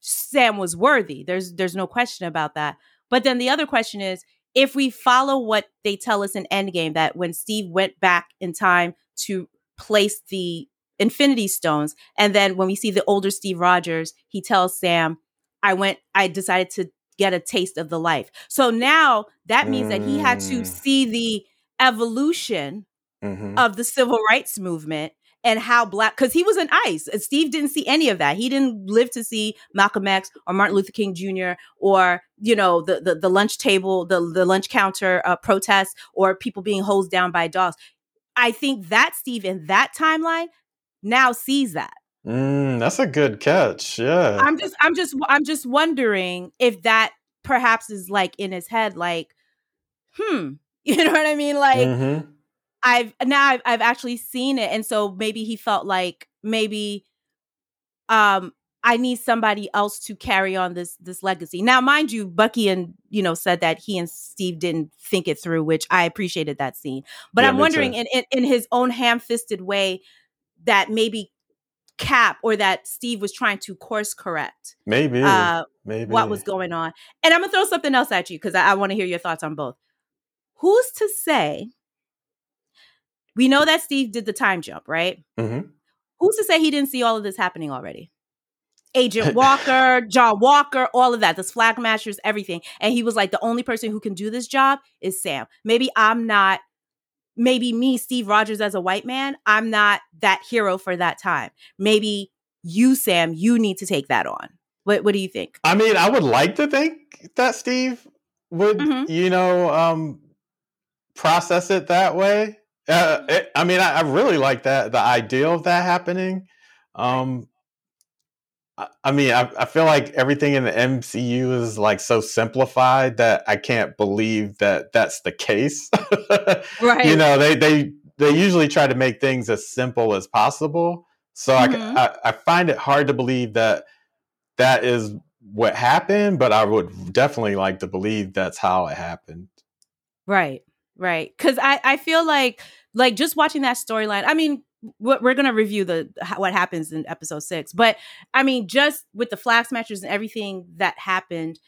Sam was worthy, there's there's no question about that, but then the other question is if we follow what they tell us in Endgame, that when Steve went back in time to place the Infinity Stones, and then when we see the older Steve Rogers, he tells Sam, I went, I decided to get a taste of the life. So now that means that he had to Mm. see the evolution hmm of the civil rights movement and how black because he was in ice. Steve didn't see any of that. He didn't live to see Malcolm X or Martin Luther King Jr. or you know the the, the lunch table, the the lunch counter uh, protests, or people being hosed down by dogs. I think that Steve in that timeline now sees that. Mm, that's a good catch. Yeah. I'm just I'm just I'm just wondering if that perhaps is like in his head like hmm you know what I mean like Mhm. I've now I've, I've actually seen it, and so maybe he felt like maybe um I need somebody else to carry on this this legacy. Now, mind you, Bucky and you know said that he and Steve didn't think it through, which I appreciated that scene. But Yeah, I'm wondering in, in in his own ham fisted way that maybe Cap or that Steve was trying to course correct Maybe. uh, maybe. what was going on. And I'm gonna throw something else at you because I, I want to hear your thoughts on both. Who's to say? We know that Steve did the time jump, right? Mhm. Who's to say he didn't see all of this happening already? Agent Walker, John Walker, all of that, the Flag Smashers, everything. And he was like, the only person who can do this job is Sam. Maybe I'm not, maybe me, Steve Rogers, as a white man, I'm not that hero for that time. Maybe you, Sam, you need to take that on. What What do you think? I mean, I would like to think that Steve would, mm-hmm. you know, um, process it that way. Uh, it, I mean, I, I, really like that the idea of that happening. Um, I mean, I, I, feel like everything in the MCU is like so simplified that I can't believe that that's the case. right. You know, they they they usually try to make things as simple as possible. So mm-hmm. I, I, I find it hard to believe that that is what happened, but I would definitely like to believe that's how it happened. Right. Right. Cuz I I feel like like just watching that storyline. I mean, we're going to review the what happens in episode six but i mean just with the flag smashers and everything that happened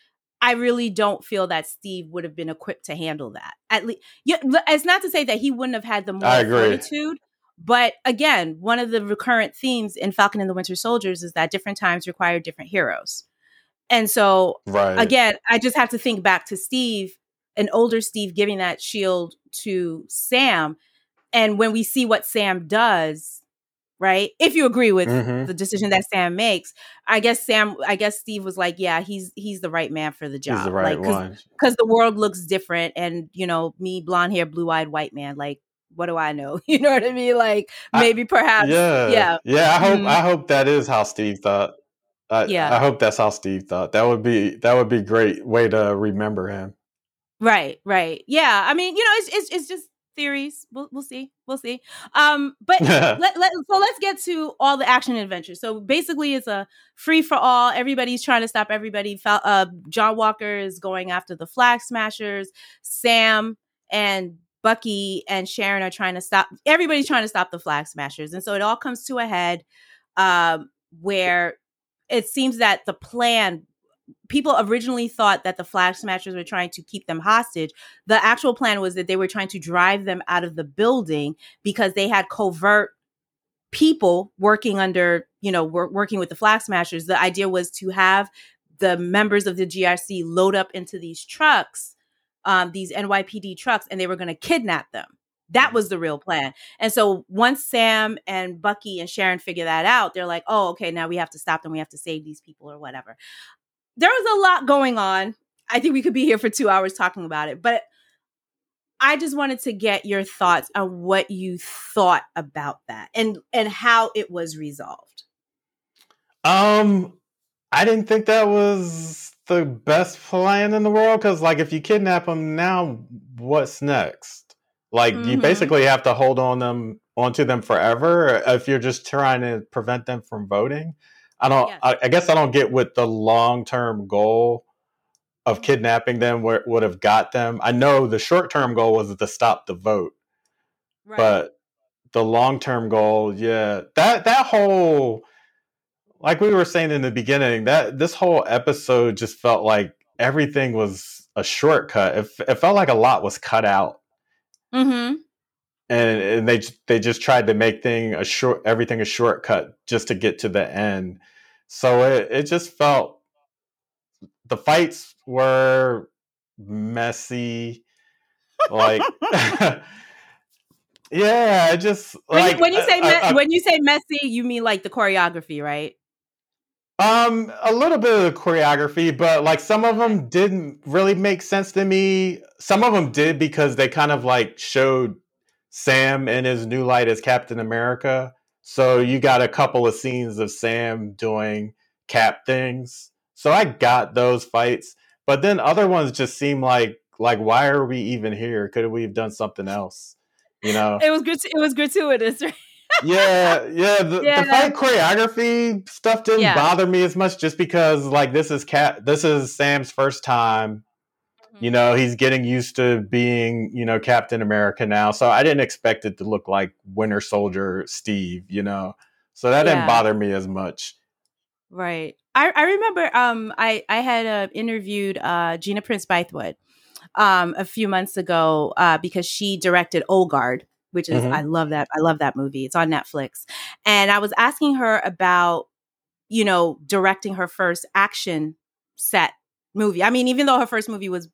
i really don't feel that steve would have been equipped to handle that at least yeah, it's not to say that he wouldn't have had the more fortitude but again one of the recurrent themes in falcon and the winter soldiers is that different times require different heroes and so right. again i just have to think back to steve an older steve giving that shield to sam and when we see what Sam does, right? If you agree with mm-hmm. the decision that Sam makes, I guess Sam, I guess Steve was like, yeah, he's he's the right man for the job, he's the right like, one, because the world looks different, and you know, me, blonde hair, blue eyed white man, like. What do I know? You know what I mean? Like maybe, I, perhaps, yeah, yeah, yeah. I hope, mm-hmm. I hope that is how Steve thought. I, yeah, I hope that's how Steve thought. That would be that would be great way to remember him. Right, right. Yeah. I mean, you know, it's it's, it's just theories. We'll, we'll see. We'll see. Um, but let, let, so let's get to all the action adventures. So basically, it's a free for all. Everybody's trying to stop everybody. Uh, John Walker is going after the Flag Smashers. Sam and Bucky and Sharon are trying to stop. Everybody's trying to stop the Flag Smashers, and so it all comes to a head um, where it seems that the plan people originally thought that the flag smashers were trying to keep them hostage. The actual plan was that they were trying to drive them out of the building because they had covert people working under, you know, wor- working with the flag smashers. The idea was to have the members of the GRC load up into these trucks, um, these NYPD trucks, and they were going to kidnap them. That was the real plan. And so once Sam and Bucky and Sharon figure that out, they're like, oh, okay, now we have to stop them. We have to save these people or whatever there was a lot going on. I think we could be here for two hours talking about it, but I just wanted to get your thoughts on what you thought about that and and how it was resolved. Um, I didn't think that was the best plan in the world because, like, if you kidnap them now, what's next? Like, mm-hmm. you basically have to hold on them onto them forever if you're just trying to prevent them from voting. I don't. Yes. I, I, guess I don't get what the long term goal of mm-hmm. kidnapping them would, would have got them. I know the short term goal was to stop the vote, right. but the long term goal, yeah, that that whole, like we were saying in the beginning, that this whole episode just felt like everything was a shortcut. It, it felt like a lot was cut out. Mm-hmm and, and they they just tried to make thing a short everything a shortcut just to get to the end. So it it just felt the fights were messy, like. yeah, I just like when you, when you say me- I, when you say messy, you mean like the choreography, right? Um, a little bit of the choreography, but like some of them didn't really make sense to me. Some of them did because they kind of like showed Sam in his new light as Captain America. So you got a couple of scenes of Sam doing Cap things. So I got those fights, but then other ones just seem like like why are we even here? Could we have done something else? You know, it was good. It was gratuitous, right? yeah, yeah. The, yeah. the fight choreography stuff didn't yeah. bother me as much, just because like this is cat. This is Sam's first time you know, he's getting used to being, you know, Captain America now. So I didn't expect it to look like Winter Soldier Steve, you know. So that yeah. didn't bother me as much. Right. I, I remember um I I had uh, interviewed uh Gina Prince Bythewood um a few months ago uh because she directed Old Guard, which is mm-hmm. I love that I love that movie. It's on Netflix. And I was asking her about you know, directing her first action set movie. I mean, even though her first movie was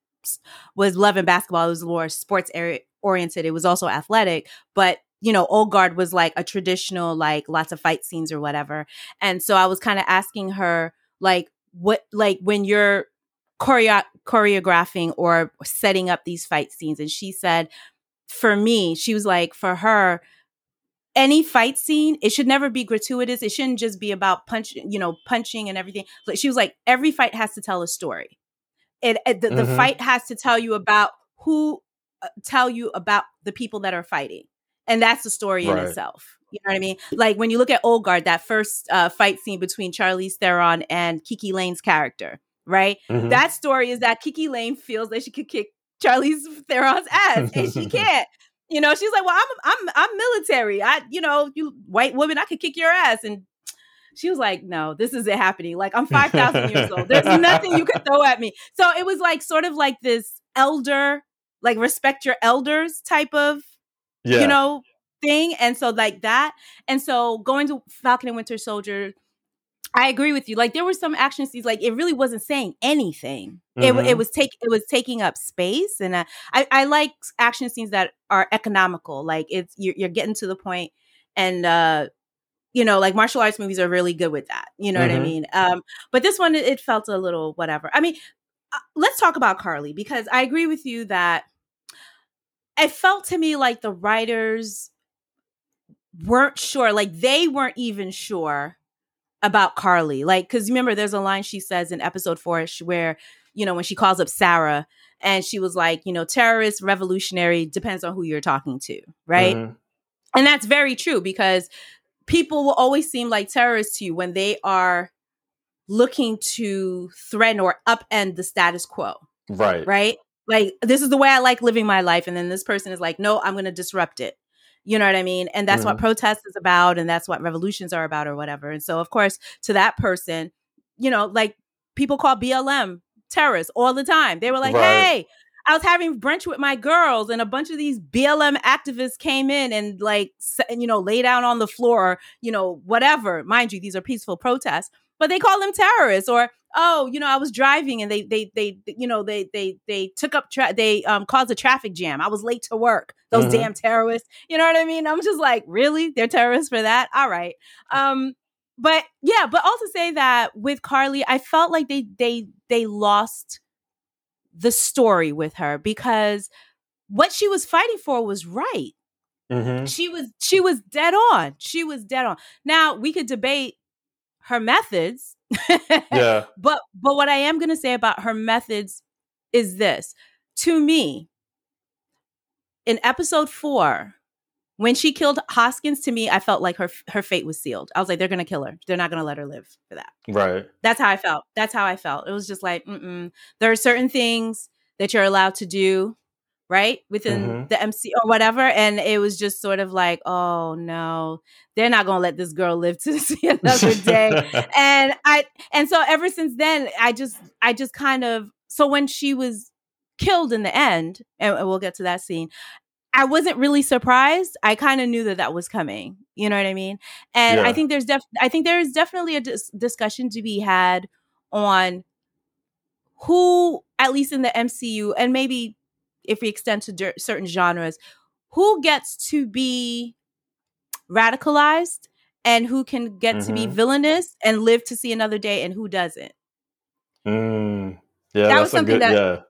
was Love and Basketball, it was more sports oriented. It was also athletic, but you know, Old Guard was like a traditional, like lots of fight scenes or whatever. And so I was kind of asking her, like, what, like, when you're choreo- choreographing or setting up these fight scenes, and she said, for me, she was like, for her, any fight scene, it should never be gratuitous. It shouldn't just be about punch, you know, punching and everything. She was like, every fight has to tell a story. It, it the, mm-hmm. the, fight has to tell you about who, uh, tell you about the people that are fighting, and that's the story right. in itself. You know what I mean? Like when you look at Old Guard, that first uh, fight scene between Charlize Theron and KiKi Layne's character, right? Mm-hmm. That story is that KiKi Layne feels that she could kick Charlize Theron's ass, and she can't. You know, she's like, "Well, I'm I'm I'm military. I, you know, you white woman, I could kick your ass." And she was like, "No, this isn't happening. Like I'm five thousand years old. There's nothing you could throw at me." So it was like sort of like this elder, like respect your elders type of, yeah. you know, thing. And so like that. And so going to Falcon and Winter Soldier I agree with you. Like there were some action scenes, like it really wasn't saying anything. Mm-hmm. It, it was take it was taking up space, and uh, I I like action scenes that are economical. Like it's you're, you're getting to the point, and uh, you know, like martial arts movies are really good with that. You know mm-hmm. what I mm-hmm. mean? Um, but this one, it, it felt a little whatever. I mean, uh, let's talk about Karli because I agree with you that it felt to me like the writers weren't sure, like they weren't even sure about Karli. Like, because remember, there's a line she says in episode four where, you know, when she calls up Sarah and she was like, you know, terrorist, revolutionary, depends on who you're talking to, right? Mm-hmm. And that's very true because people will always seem like terrorists to you when they are looking to threaten or upend the status quo. Right. Right. Like, this is the way I like living my life. And then this person is like, no, I'm going to disrupt it. You know what I mean? And that's mm-hmm. what protest is about and that's what revolutions are about or whatever. And so of course, to that person, you know, like people call BLM terrorists all the time. They were like, right. "Hey, I was having brunch with my girls, and a bunch of these BLM activists came in and like, you know, lay down on the floor, you know, whatever. Mind you, these are peaceful protests, but they call them terrorists. Or oh, you know, I was driving and they they they you know they they they took up tra- they um caused a traffic jam. I was late to work. Those mm-hmm. damn terrorists. You know what I mean? I'm just like, really? They're terrorists for that? All right. Um but yeah, but also say that with Karli, I felt like they they they lost the story with her because what she was fighting for was right. Mm-hmm. She was she was dead on. She was dead on. Now we could debate her methods yeah. But but what I am going to say about her methods is this. To me, in episode 4, when she killed Hoskins to me, I felt like her her fate was sealed. I was like they're to kill her. They're not to let her live for that. Right. That's how I felt. That's how I felt. It was just like, mm there are certain things that you're allowed to do right within mm-hmm. the MC or whatever and it was just sort of like oh no they're not to let this girl live to see another day and I and so ever since then I just I just kind of so when she was killed in the end and we'll get to that scene I wasn't really surprised. I kind of knew that that was coming. You know what I mean? And yeah. I think there's def I think there is definitely a dis- discussion to be had on who at least in the MCU and maybe if we extend to certain genres, who gets to be radicalized and who can get mm-hmm. to be mm-hmm. villainous and live to see another day and who doesn't. Mm. Yeah, that was something good, that yeah.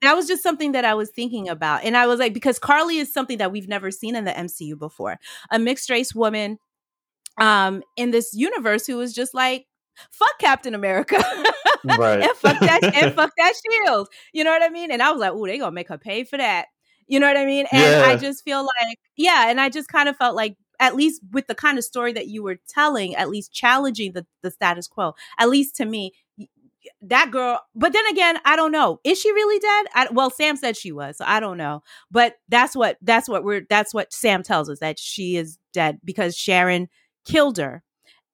That was just something that I was thinking about. And I was like, because Karli is something that we've never seen in the MCU before. A mixed race woman um in this universe who was just like fuck Captain America. right. and fuck that and fuck that shield. You know what I mean? And I was like, oh, they gonna make her pay for that. You know what I mean? And yeah. I just feel like, yeah, and I just kind of felt like at least with the kind of story that you were telling, at least challenging the, the status quo, at least to me, that girl, but then again, I don't know. Is she really dead? I, well, Sam said she was, so I don't know. But that's what that's what we're that's what Sam tells us that she is dead because Sharon killed her.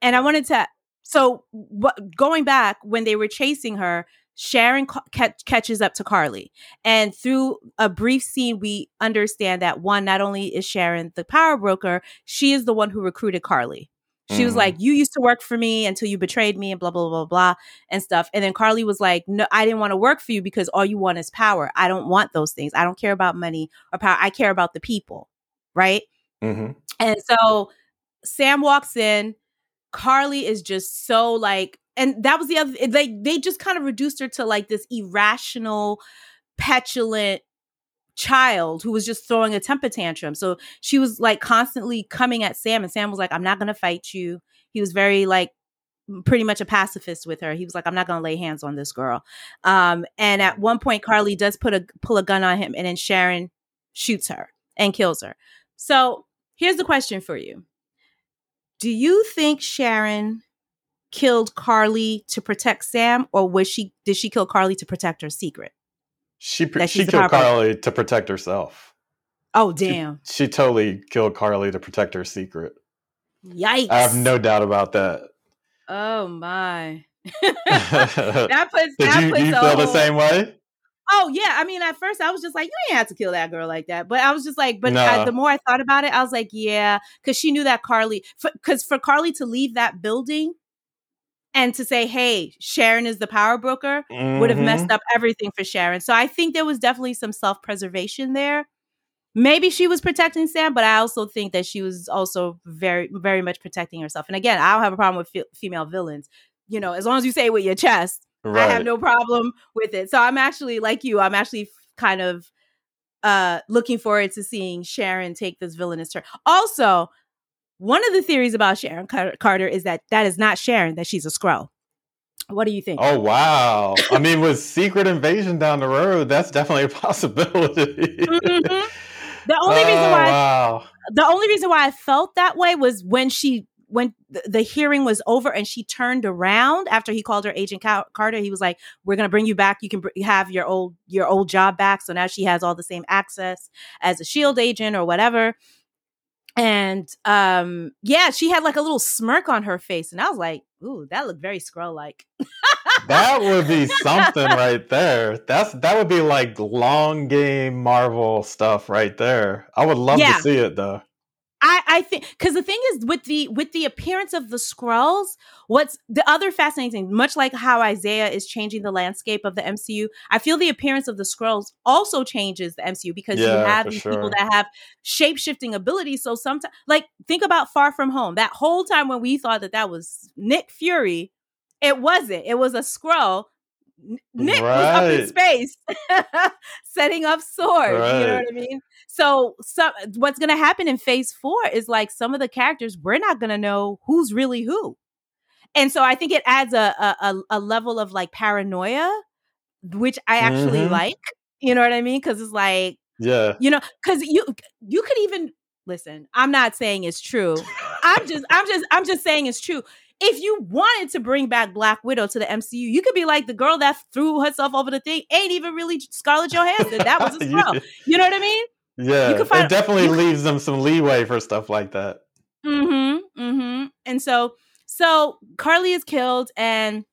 And I wanted to so what, going back when they were chasing her, Sharon ca- catches up to Karli. And through a brief scene, we understand that one, not only is Sharon the power broker, she is the one who recruited Karli. She was Mhm. like, You used to work for me until you betrayed me and blah, blah, blah, blah, and stuff. And then Karli was like, No, I didn't want to work for you because all you want is power. I don't want those things. I don't care about money or power. I care about the people. Right. Mhm. And so Sam walks in. Karli is just so like, and that was the other. They they just kind of reduced her to like this irrational, petulant child who was just throwing a temper tantrum. So she was like constantly coming at Sam, and Sam was like, "I'm not going to fight you." He was very like pretty much a pacifist with her. He was like, "I'm not going to lay hands on this girl." Um, and at one point, Karli does put a pull a gun on him, and then Sharon shoots her and kills her. So here's the question for you: Do you think Sharon killed Karli to protect Sam, or was she did she kill Karli to protect her secret? She she killed Karli to protect herself. Oh damn! She, totally killed Karli to protect her secret. Yikes! I have no doubt about that. Oh my. That puts that you, puts you feel the same way? Oh yeah, I mean at first I was just like you didn't have to kill that girl like that, but I was just like, but No. I, the more I thought about it, I was like, yeah, because she knew that Karli, because for, Karli to leave that building and to say, hey, Sharon is the power broker, would have messed up everything for Sharon. So I think there was definitely some self preservation there. Maybe she was protecting Sam, but I also think that she was also very, very much protecting herself. And again, I don't have a problem with fe- female villains. You know, as long as you say it with your chest, Right. I have no problem with it. So I'm actually like you. I'm actually kind of uh looking forward to seeing Sharon take this villainous turn. Also, one of the theories about Sharon Carter is that that is not Sharon; that she's a Skrull. What do you think? Oh wow! I mean, with Secret Invasion down the road, that's definitely a possibility. Mhm. The only reason Oh, why wow. the only reason why I felt that way was when she when the, hearing was over and she turned around after he called her Agent Car- Carter. He was like, "We're gonna bring you back. You can have your old your old job back." So now she has all the same access as a Shield agent or whatever. And um, yeah, she had like a little smirk on her face, and I was like, "Ooh, that looked very Skrull like." that would be something right there. That's that would be like long game Marvel stuff right there. I would love Yeah. to see it though. I, think because the thing is with the with the appearance of the Skrulls, what's the other fascinating thing, much like how Isaiah is changing the landscape of the MCU, I feel the appearance of the Skrulls also changes the MCU because you have these sure. people that have shape shifting abilities. So sometimes, like think about Far From Home, that whole time when we thought that that was Nick Fury, it wasn't. It was a Skrull. N- Nick was up in space setting up swords. You know what I mean? So, so what's going to happen in phase four is like some of the characters, we're not going to know who's really who. And so I think it adds a, a, a- level of like paranoia, which I actually Mhm. like. You know what I mean? Because it's like, Yeah. you know, because you you could even listen. I'm not saying it's true. I'm just I'm just I'm just saying it's true. If you wanted to bring back Black Widow to the MCU, you could be like the girl that threw herself over the thing ain't even really Scarlett Johansson. That was a Skrull. You know what I mean? Yeah, could find- it definitely you- leaves them some leeway for stuff like that. Mm-hmm. Mm-hmm. And so so Karli is killed and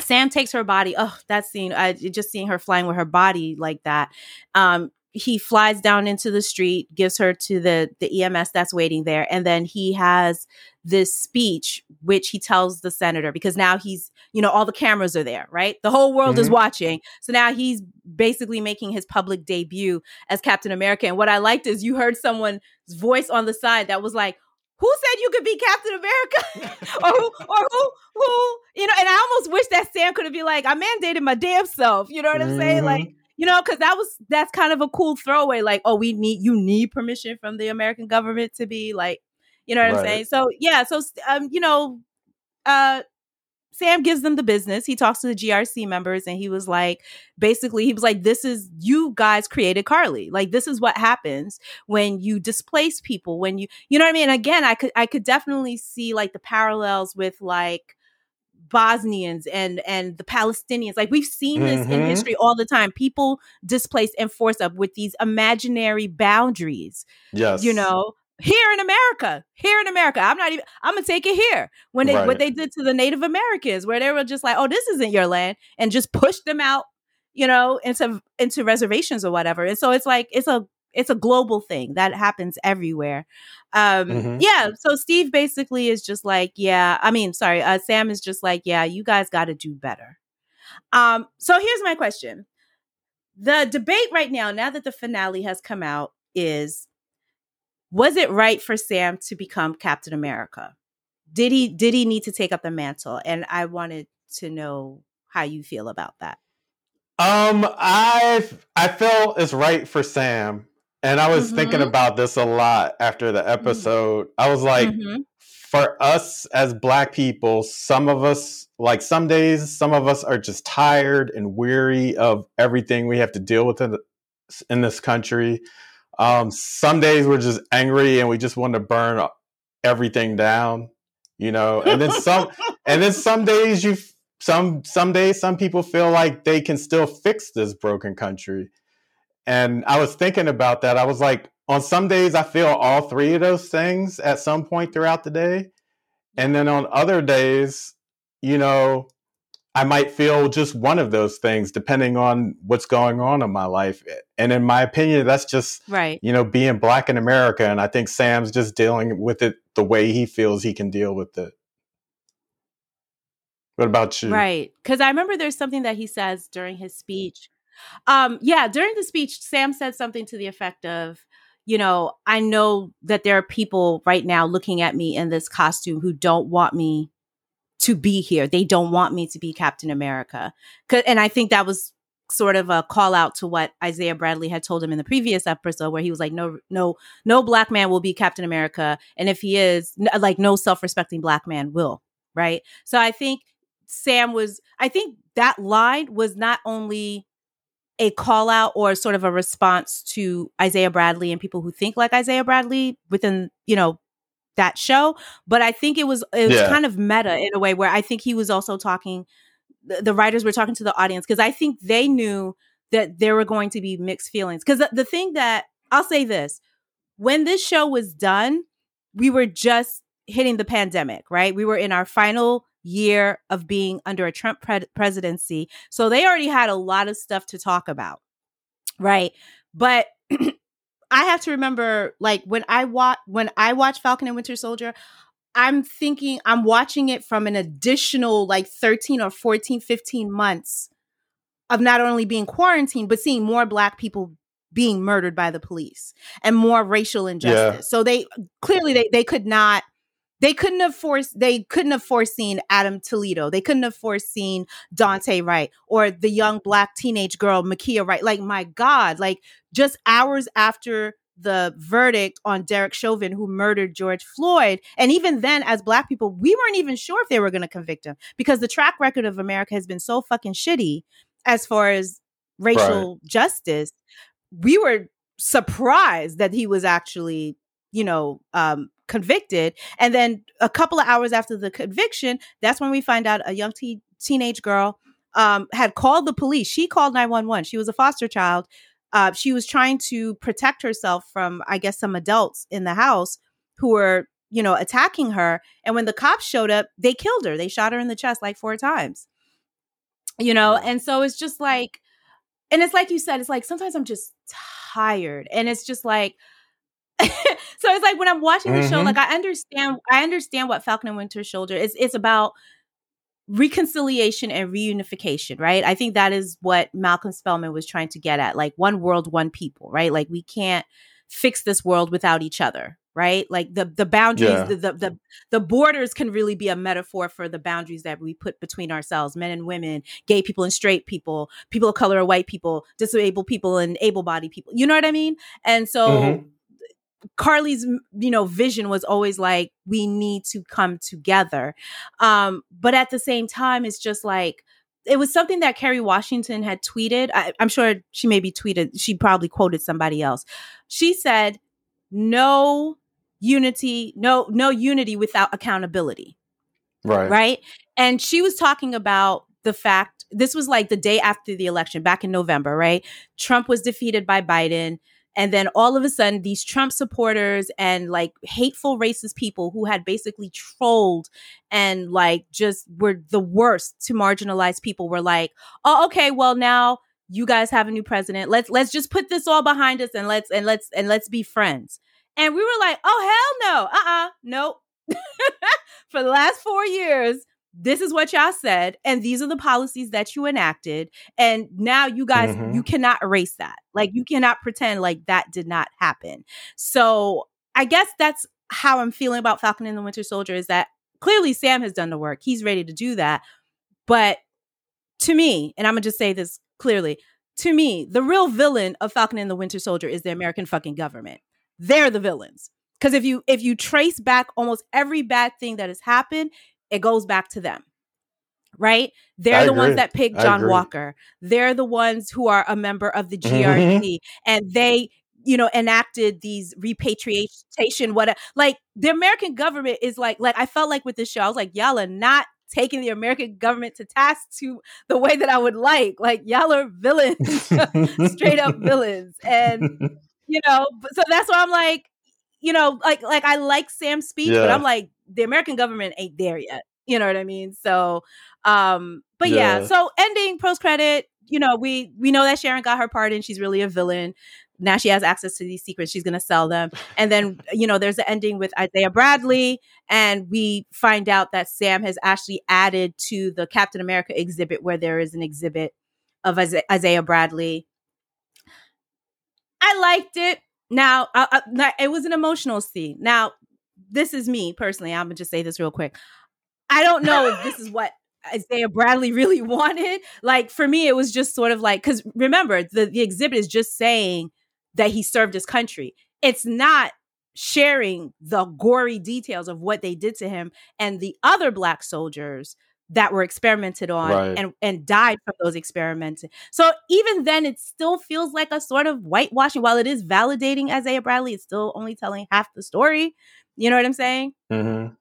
Sam takes her body. Oh, that scene. I just seeing her flying with her body like that. Um, he flies down into the street, gives her to the the EMS that's waiting there, and then he has this speech which he tells the senator because now he's you know all the cameras are there right? The whole world is Mhm. watching. So now he's basically making his public debut as captain america. And what i liked is you heard someone's voice on the side that was like who said you could be captain america? Or who or who who you know and i almost wish that sam could have been like i mandated my damn self. You know what i'm saying? Mhm. like you know because that was that's kind of a cool throwaway like oh we need you need permission from the american government to be like you know what i'm saying so yeah so um you know uh Sam gives them the business. He talks to the GRC members and he was like, basically, he was like, this is you guys created Karli. Like, this is what happens when you displace people, when you, you know what I mean? Again, I could, I could definitely see like the parallels with like Bosnians and, and the Palestinians. Like, we've seen this in Mhm. history all the time. People displaced and forced up with these imaginary boundaries Yes. you know here in america here in america i'm not even i'm gonna take it here when they Right. what they did to the native americans where they were just like oh this isn't your land and just pushed them out you know into into reservations or whatever and so it's like it's a it's a global thing that happens everywhere. Um, mm-hmm. yeah. So Steve basically is just like, yeah. I mean, sorry, uh, Sam is just like, yeah, you guys got to do better. Um, so here's my question: the debate right now, now that the finale has come out, is was it right for Sam to become Captain America? Did he did he need to take up the mantle? And I wanted to know how you feel about that. Um, I I feel it's right for Sam, and I was mm-hmm. thinking about this a lot after the mm-hmm. episode. I was like, mm-hmm. for us as Black people, some of us like some days, some of us are just tired and weary of everything we have to deal with in, the, in this country. Um, some days we're just angry and we just want to burn everything down, you know. And then some, and then some days you some some days some people feel like they can still fix this broken country and i was thinking about that i was like on some days i feel all three of those things at some point throughout the day and then on other days you know i might feel just one of those things depending on what's going on in my life and in my opinion that's just right you know being black in america and i think sam's just dealing with it the way he feels he can deal with it what about you? Right. Because I remember there's something that he says during his speech. Um, yeah, during the speech, Sam said something to the effect of, you know, I know that there are people right now looking at me in this costume who don't want me to be here. They don't want me to be Captain America. And I think that was sort of a call out to what Isaiah Bradley had told him in the previous episode where he was like no no no black man will be Captain America and if he is like no self-respecting black man will, right? So I think Sam was, I think that line was not only a call out or sort of a response to Isaiah Bradley and people who think like Isaiah Bradley within, you know, that show, but I think it was it was yeah. kind of meta in a way where I think he was also talking the, the writers were talking to the audience because I think they knew that there were going to be mixed feelings. Because the, the thing that I'll say this when this show was done, we were just hitting the pandemic, right? We were in our final year of being under a Trump pre- presidency. So they already had a lot of stuff to talk about. Right. But I have to remember like when I watch when I watch Falcon and Winter Soldier, I'm thinking I'm watching it from an additional like 13 or 14, 15 months of not only being quarantined, but seeing more black people being murdered by the police and more racial injustice. Yeah. So they clearly they, they could not they couldn't have forced they couldn't have foreseen Adam Toledo. They couldn't have foreseen Daunte Wright or the young black teenage girl Ma'Khia Wright. Like my God, like just hours after the verdict on Derek Chauvin, who murdered George Floyd. And even then, as black people, we weren't even sure if they were going to convict him because the track record of America has been so fucking shitty as far as racial right. justice. We were surprised that he was actually, you know, um, convicted. And then a couple of hours after the conviction, that's when we find out a young te- teenage girl um, had called the police. She called 911. She was a foster child. Uh, she was trying to protect herself from, I guess, some adults in the house who were, you know, attacking her. And when the cops showed up, they killed her. They shot her in the chest like four times. You know, and so it's just like, and it's like you said, it's like sometimes I'm just tired. And it's just like, so it's like when I'm watching the mm-hmm. show, like I understand, I understand what Falcon and Winter Soldier is. It's about reconciliation and reunification, right? I think that is what Malcolm Spellman was trying to get at, like one world, one people, right? Like we can't fix this world without each other, right? Like the the boundaries, yeah. the, the, the the borders can really be a metaphor for the boundaries that we put between ourselves, men and women, gay people and straight people, people of color or white people, disabled people and able-bodied people. You know what I mean? And so mm-hmm. Karli's you know vision was always like we need to come together. Um but at the same time it's just like it was something that Kerry Washington had tweeted. I, I'm sure she maybe tweeted, she probably quoted somebody else. She said, no unity, no, no unity without accountability. Right. Right. And she was talking about the fact this was like the day after the election back in November, right? Trump was defeated by Biden. And then all of a sudden, these Trump supporters and like hateful racist people who had basically trolled and like just were the worst to marginalized people were like, oh, okay, well, now you guys have a new president. Let's let's just put this all behind us and let's and let's and let's be friends. And we were like, oh hell no, uh uh-uh, uh, nope. For the last four years, this is what y'all said, and these are the policies that you enacted, and now you guys mm-hmm. you cannot erase that. Like you cannot pretend like that did not happen. So I guess that's how I'm feeling about Falcon and the Winter Soldier is that clearly Sam has done the work. He's ready to do that. But to me, and I'm gonna just say this clearly, to me, the real villain of Falcon and the Winter Soldier is the American fucking government. They're the villains. Because if you if you trace back almost every bad thing that has happened, it goes back to them. Right? They're I the agree. ones that picked John Walker. They're the ones who are a member of the GRC. Mm-hmm. And they you know enacted these repatriation what like the american government is like like i felt like with this show i was like y'all are not taking the american government to task to the way that i would like like y'all are villains straight up villains and you know so that's why i'm like you know like like i like sam's speech yeah. but i'm like the american government ain't there yet you know what i mean? So um but yeah, yeah. so ending post credit you know we we know that sharon got her pardon she's really a villain. Now she has access to these secrets she's going to sell them. And then you know there's the ending with isaiah bradley and we find out that sam has actually added to the captain america exhibit where there is an exhibit of isaiah bradley. I liked it. Now I, I, it was an emotional scene. Now this is me personally i'm going to just say this real quick i don't know if this is what Isaiah Bradley really wanted. Like for me, it was just sort of like because remember the the exhibit is just saying that he served his country. It's not sharing the gory details of what they did to him and the other black soldiers that were experimented on right. and and died from those experiments. So even then it still feels like a sort of whitewashing while it is validating Isaiah Bradley it's still only telling half the story. You know what I'm saying? Mm-hmm.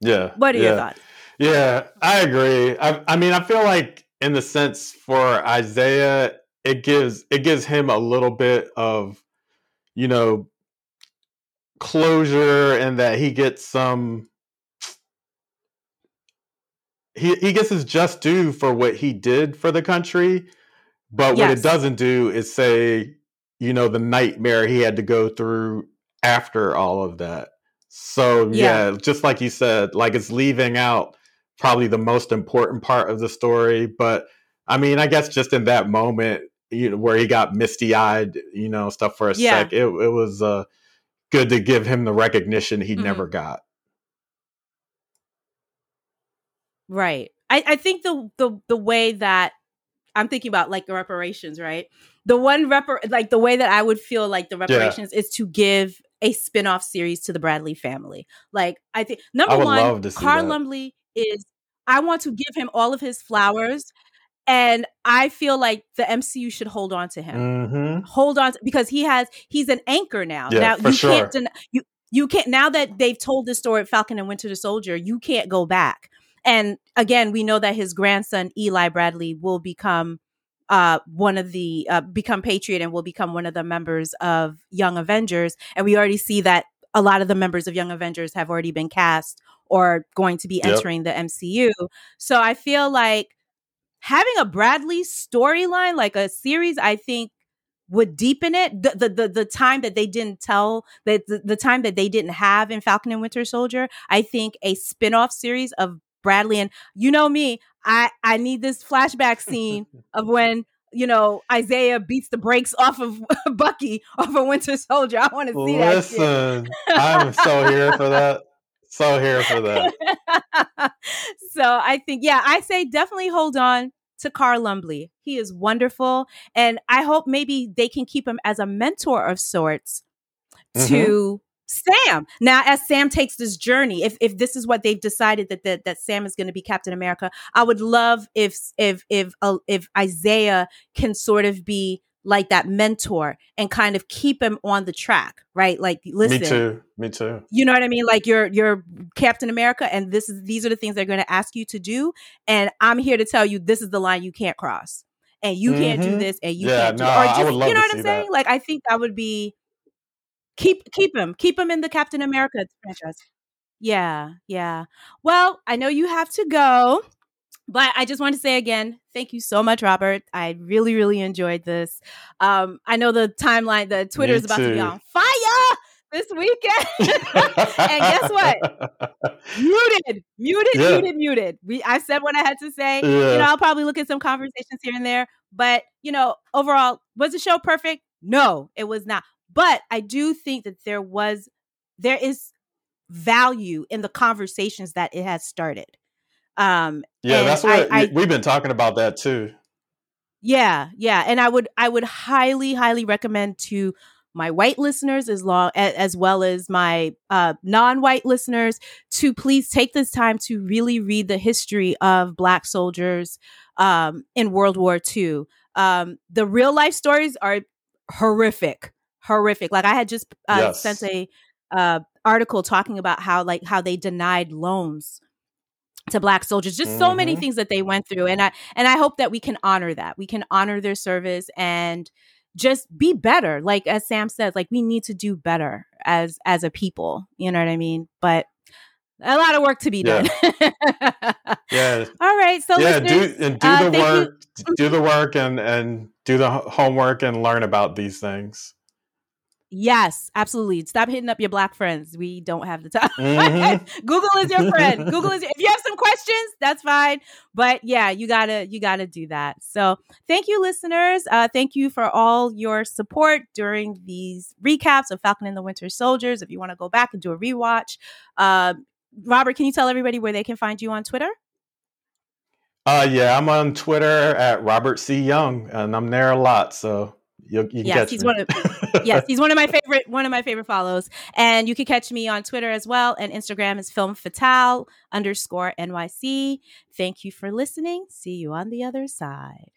Yeah. What are yeah. your thoughts? Yeah, I agree. I, I mean, I feel like in the sense for Isaiah, it gives it gives him a little bit of you know closure and that he gets some he he gets his just due for what he did for the country but yes. what it doesn't do is say you know the nightmare he had to go through after all of that so yeah. yeah just like you said like it's leaving out probably the most important part of the story but i mean i guess just in that moment you know, where he got misty eyed, you know, stuff for a yeah. sec. It, it was uh, good to give him the recognition he mm-hmm. never got. Right. I, I think the, the the way that I'm thinking about like the reparations, right? The one repar like the way that I would feel like the reparations yeah. is to give a spin-off series to the Bradley family. Like I think number I one, Carl Lumbly is I want to give him all of his flowers and I feel like the MCU should hold on to him. Mm-hmm. Hold on to, because he has he's an anchor now. Yeah, now you sure. can't you you can't now that they've told the story of Falcon and Winter the Soldier, you can't go back. And again, we know that his grandson Eli Bradley will become uh, one of the uh, become Patriot and will become one of the members of Young Avengers. And we already see that a lot of the members of Young Avengers have already been cast or going to be entering yep. the MCU. So I feel like having a Bradley storyline, like a series, I think would deepen it. The, the the the, time that they didn't tell that the, the time that they didn't have in Falcon and Winter Soldier, I think a spin-off series of Bradley and you know me, I I need this flashback scene of when you know Isaiah beats the brakes off of Bucky off of Winter Soldier. I want to see Listen, that. Listen, I'm so here for that. So here for that. so I think, yeah, I say definitely hold on to Carl Lumbly. He is wonderful. And I hope maybe they can keep him as a mentor of sorts mm-hmm. to Sam. Now, as Sam takes this journey, if if this is what they've decided that that, that Sam is going to be Captain America, I would love if if if uh, if Isaiah can sort of be like that mentor and kind of keep him on the track, right? Like, listen, me too, me too. You know what I mean? Like, you're you're Captain America, and this is these are the things they're going to ask you to do, and I'm here to tell you this is the line you can't cross, and you mm-hmm. can't do mm-hmm. this, and you yeah, can't Do, no, or just you know what I'm saying? Like, I think that would be keep keep him, keep him in the Captain America franchise. Yeah, yeah. Well, I know you have to go. but I just want to say again, thank you so much, Robert. I really, really enjoyed this. Um, I know the timeline, the Twitter is about to be on fire this weekend. and guess what? muted, muted, yeah. muted, muted. We I said what I had to say. Yeah. You know, I'll probably look at some conversations here and there. But, you know, overall, was the show perfect? No, it was not. But I do think that there was there is value in the conversations that it has started. Um, yeah, that's what I, I, we've been talking about that too. Yeah, yeah, and I would I would highly highly recommend to my white listeners as long as well as my uh, non-white listeners to please take this time to really read the history of black soldiers um, in World War II. Um, the real life stories are horrific, horrific. Like I had just uh, yes. sent a uh, article talking about how like how they denied loans to black soldiers just mm-hmm. so many mm-hmm. things that they went through and i and i hope that we can honor that we can honor their service and just be better like as sam says like we need to do better as as a people you know what i mean but a lot of work to be done yeah, yeah. all right so yeah do and do uh, the work you. do the work and and do the homework and learn about these things Yes, absolutely. Stop hitting up your black friends. We don't have the time. Mm-hmm. Google is your friend. Google is your, if you have some questions, that's fine. But yeah, you gotta you gotta do that. So thank you, listeners. Uh, thank you for all your support during these recaps of Falcon and the Winter Soldiers. If you want to go back and do a rewatch, uh, Robert, can you tell everybody where they can find you on Twitter? Uh, yeah, I'm on Twitter at Robert C. Young, and I'm there a lot. So you, you yes, he's me. one of yes, he's one of my favorite one of my favorite follows. And you can catch me on Twitter as well. And Instagram is film fatale underscore NYC. Thank you for listening. See you on the other side.